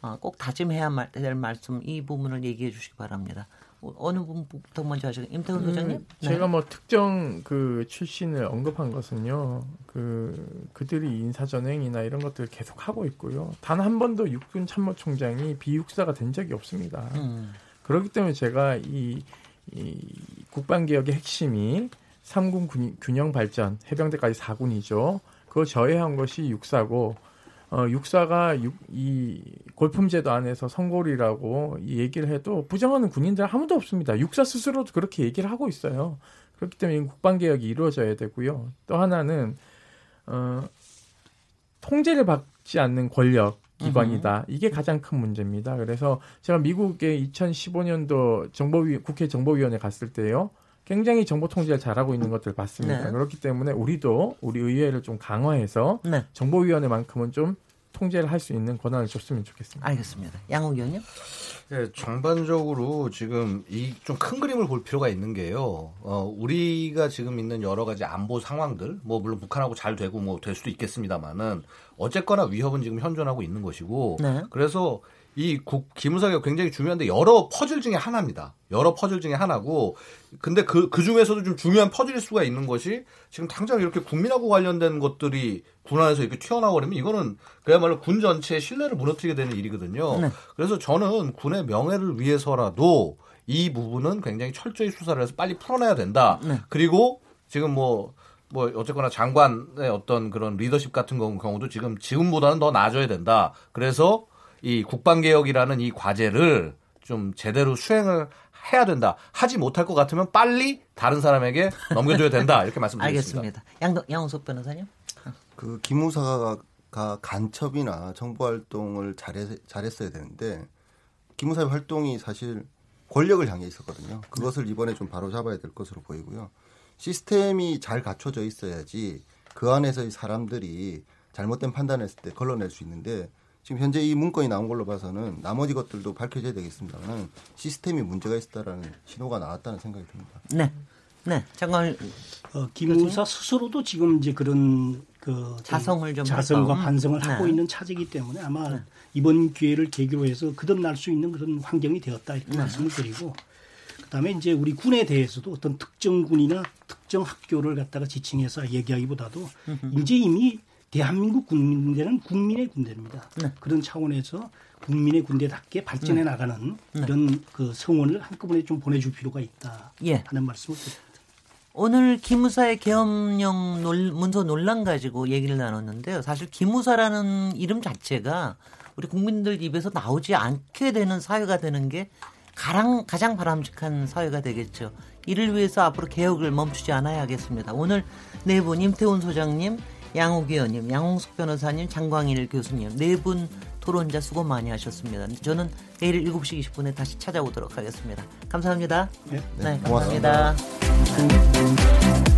어, 꼭 다짐해야 말- 될 말씀 이 부분을 얘기해 주시기 바랍니다. 어느 분부터 먼저 하시죠? 임태훈 소장님? 음, 제가 뭐 특정 그 출신을 언급한 것은요. 그 그들이 인사전행이나 이런 것들을 계속 하고 있고요. 단 한 번도 육군 참모총장이 비육사가 된 적이 없습니다. 음. 그렇기 때문에 제가 이, 이 국방개혁의 핵심이 삼군 군- 균형 발전, 해병대까지 4군이죠. 그거 저해한 것이 육사고, 어, 육사가 육, 이 골품제도 안에서 선골이라고 이 얘기를 해도 부정하는 군인들 아무도 없습니다. 육사 스스로도 그렇게 얘기를 하고 있어요. 그렇기 때문에 국방개혁이 이루어져야 되고요. 또 하나는, 어, 통제를 받지 않는 권력 기관이다. 이게 가장 큰 문제입니다. 그래서 제가 미국의 2015년도 정보위 국회 정보위원회 갔을 때요. 굉장히 정보 통제를 잘하고 있는 것들을 봤습니다. 네. 그렇기 때문에 우리도 우리 의회를 좀 강화해서 네, 정보위원회만큼은 좀 통제를 할 수 있는 권한을 줬으면 좋겠습니다. 알겠습니다. 양욱 의원님? 네, 전반적으로 지금 이 좀 큰 그림을 볼 필요가 있는 게요. 어, 우리가 지금 있는 여러 가지 안보 상황들, 뭐 물론 북한하고 잘 되고 뭐 될 수도 있겠습니다만은 어쨌거나 위협은 지금 현존하고 있는 것이고, 네. 그래서 이 국, 기무사가 굉장히 중요한데 여러 퍼즐 중에 하나입니다. 여러 퍼즐 중에 하나고, 근데 그, 그 중에서도 좀 중요한 퍼즐일 수가 있는 것이 지금 당장 이렇게 국민하고 관련된 것들이 군 안에서 이렇게 튀어나오려면 이거는 그야말로 군 전체의 신뢰를 무너뜨리게 되는 일이거든요. 네. 그래서 저는 군의 명예를 위해서라도 이 부분은 굉장히 철저히 수사를 해서 빨리 풀어내야 된다. 네. 그리고 지금 뭐, 뭐, 어쨌거나 장관의 어떤 그런 리더십 같은 경우- 경우도 지금 지금보다는 더 나아져야 된다. 그래서 이 국방개혁이라는 이 과제를 좀 제대로 수행을 해야 된다. 하지 못할 것 같으면 빨리 다른 사람에게 넘겨줘야 된다. 이렇게 말씀드리겠습니다. 알겠습니다. 양, 양홍석 변호사님? 그 기무사가 간첩이나 정보 활동을 잘해, 잘했어야 되는데 기무사의 활동이 사실 권력을 향해 있었거든요. 그것을 이번에 좀 바로 잡아야 될 것으로 보이고요. 시스템이 잘 갖춰져 있어야지 그 안에서의 사람들이 잘못된 판단했을 때 걸러낼 수 있는데 지금 현재 이 문건이 나온 걸로 봐서는 나머지 것들도 밝혀져야 되겠습니다만 시스템이 문제가 있다라는 신호가 나왔다는 생각이 듭니다. 네. 네. 장관 어, 김무사 스스로도 지금 이제 그런 그 자성을 좀 자성과 할까? 반성을 네. 하고 있는 차지기 때문에 아마 이번 기회를 계기로 해서 거듭날 수 있는 그런 환경이 되었다 이렇게 네. 말씀을 드리고 그다음에 이제 우리 군에 대해서도 어떤 특정 군이나 특정 학교를 갖다가 지칭해서 얘기하기보다도 이제 이미 대한민국 군대는 국민의 군대입니다. 네. 그런 차원에서 국민의 군대답게 발전해 나가는 이런 그 성원을 한꺼번에 좀 보내줄 필요가 있다 예. 하는 말씀을 드립니다. 오늘 기무사의 계엄령 논- 문서 논란 가지고 얘기를 나눴는데요. 사실 기무사라는 이름 자체가 우리 국민들 입에서 나오지 않게 되는 사회가 되는 게 가장, 가장 바람직한 사회가 되겠죠. 이를 위해서 앞으로 개혁을 멈추지 않아야 하겠습니다. 오늘 네 분, 임태훈 소장님, 양욱 의원님, 양홍석 변호사님, 장광일 교수님, 네 분 토론자 수고 많이 하셨습니다. 저는 내일 7시 20분에 다시 찾아오도록 하겠습니다. 감사합니다. 네. 네, 고맙습니다. 감사합니다.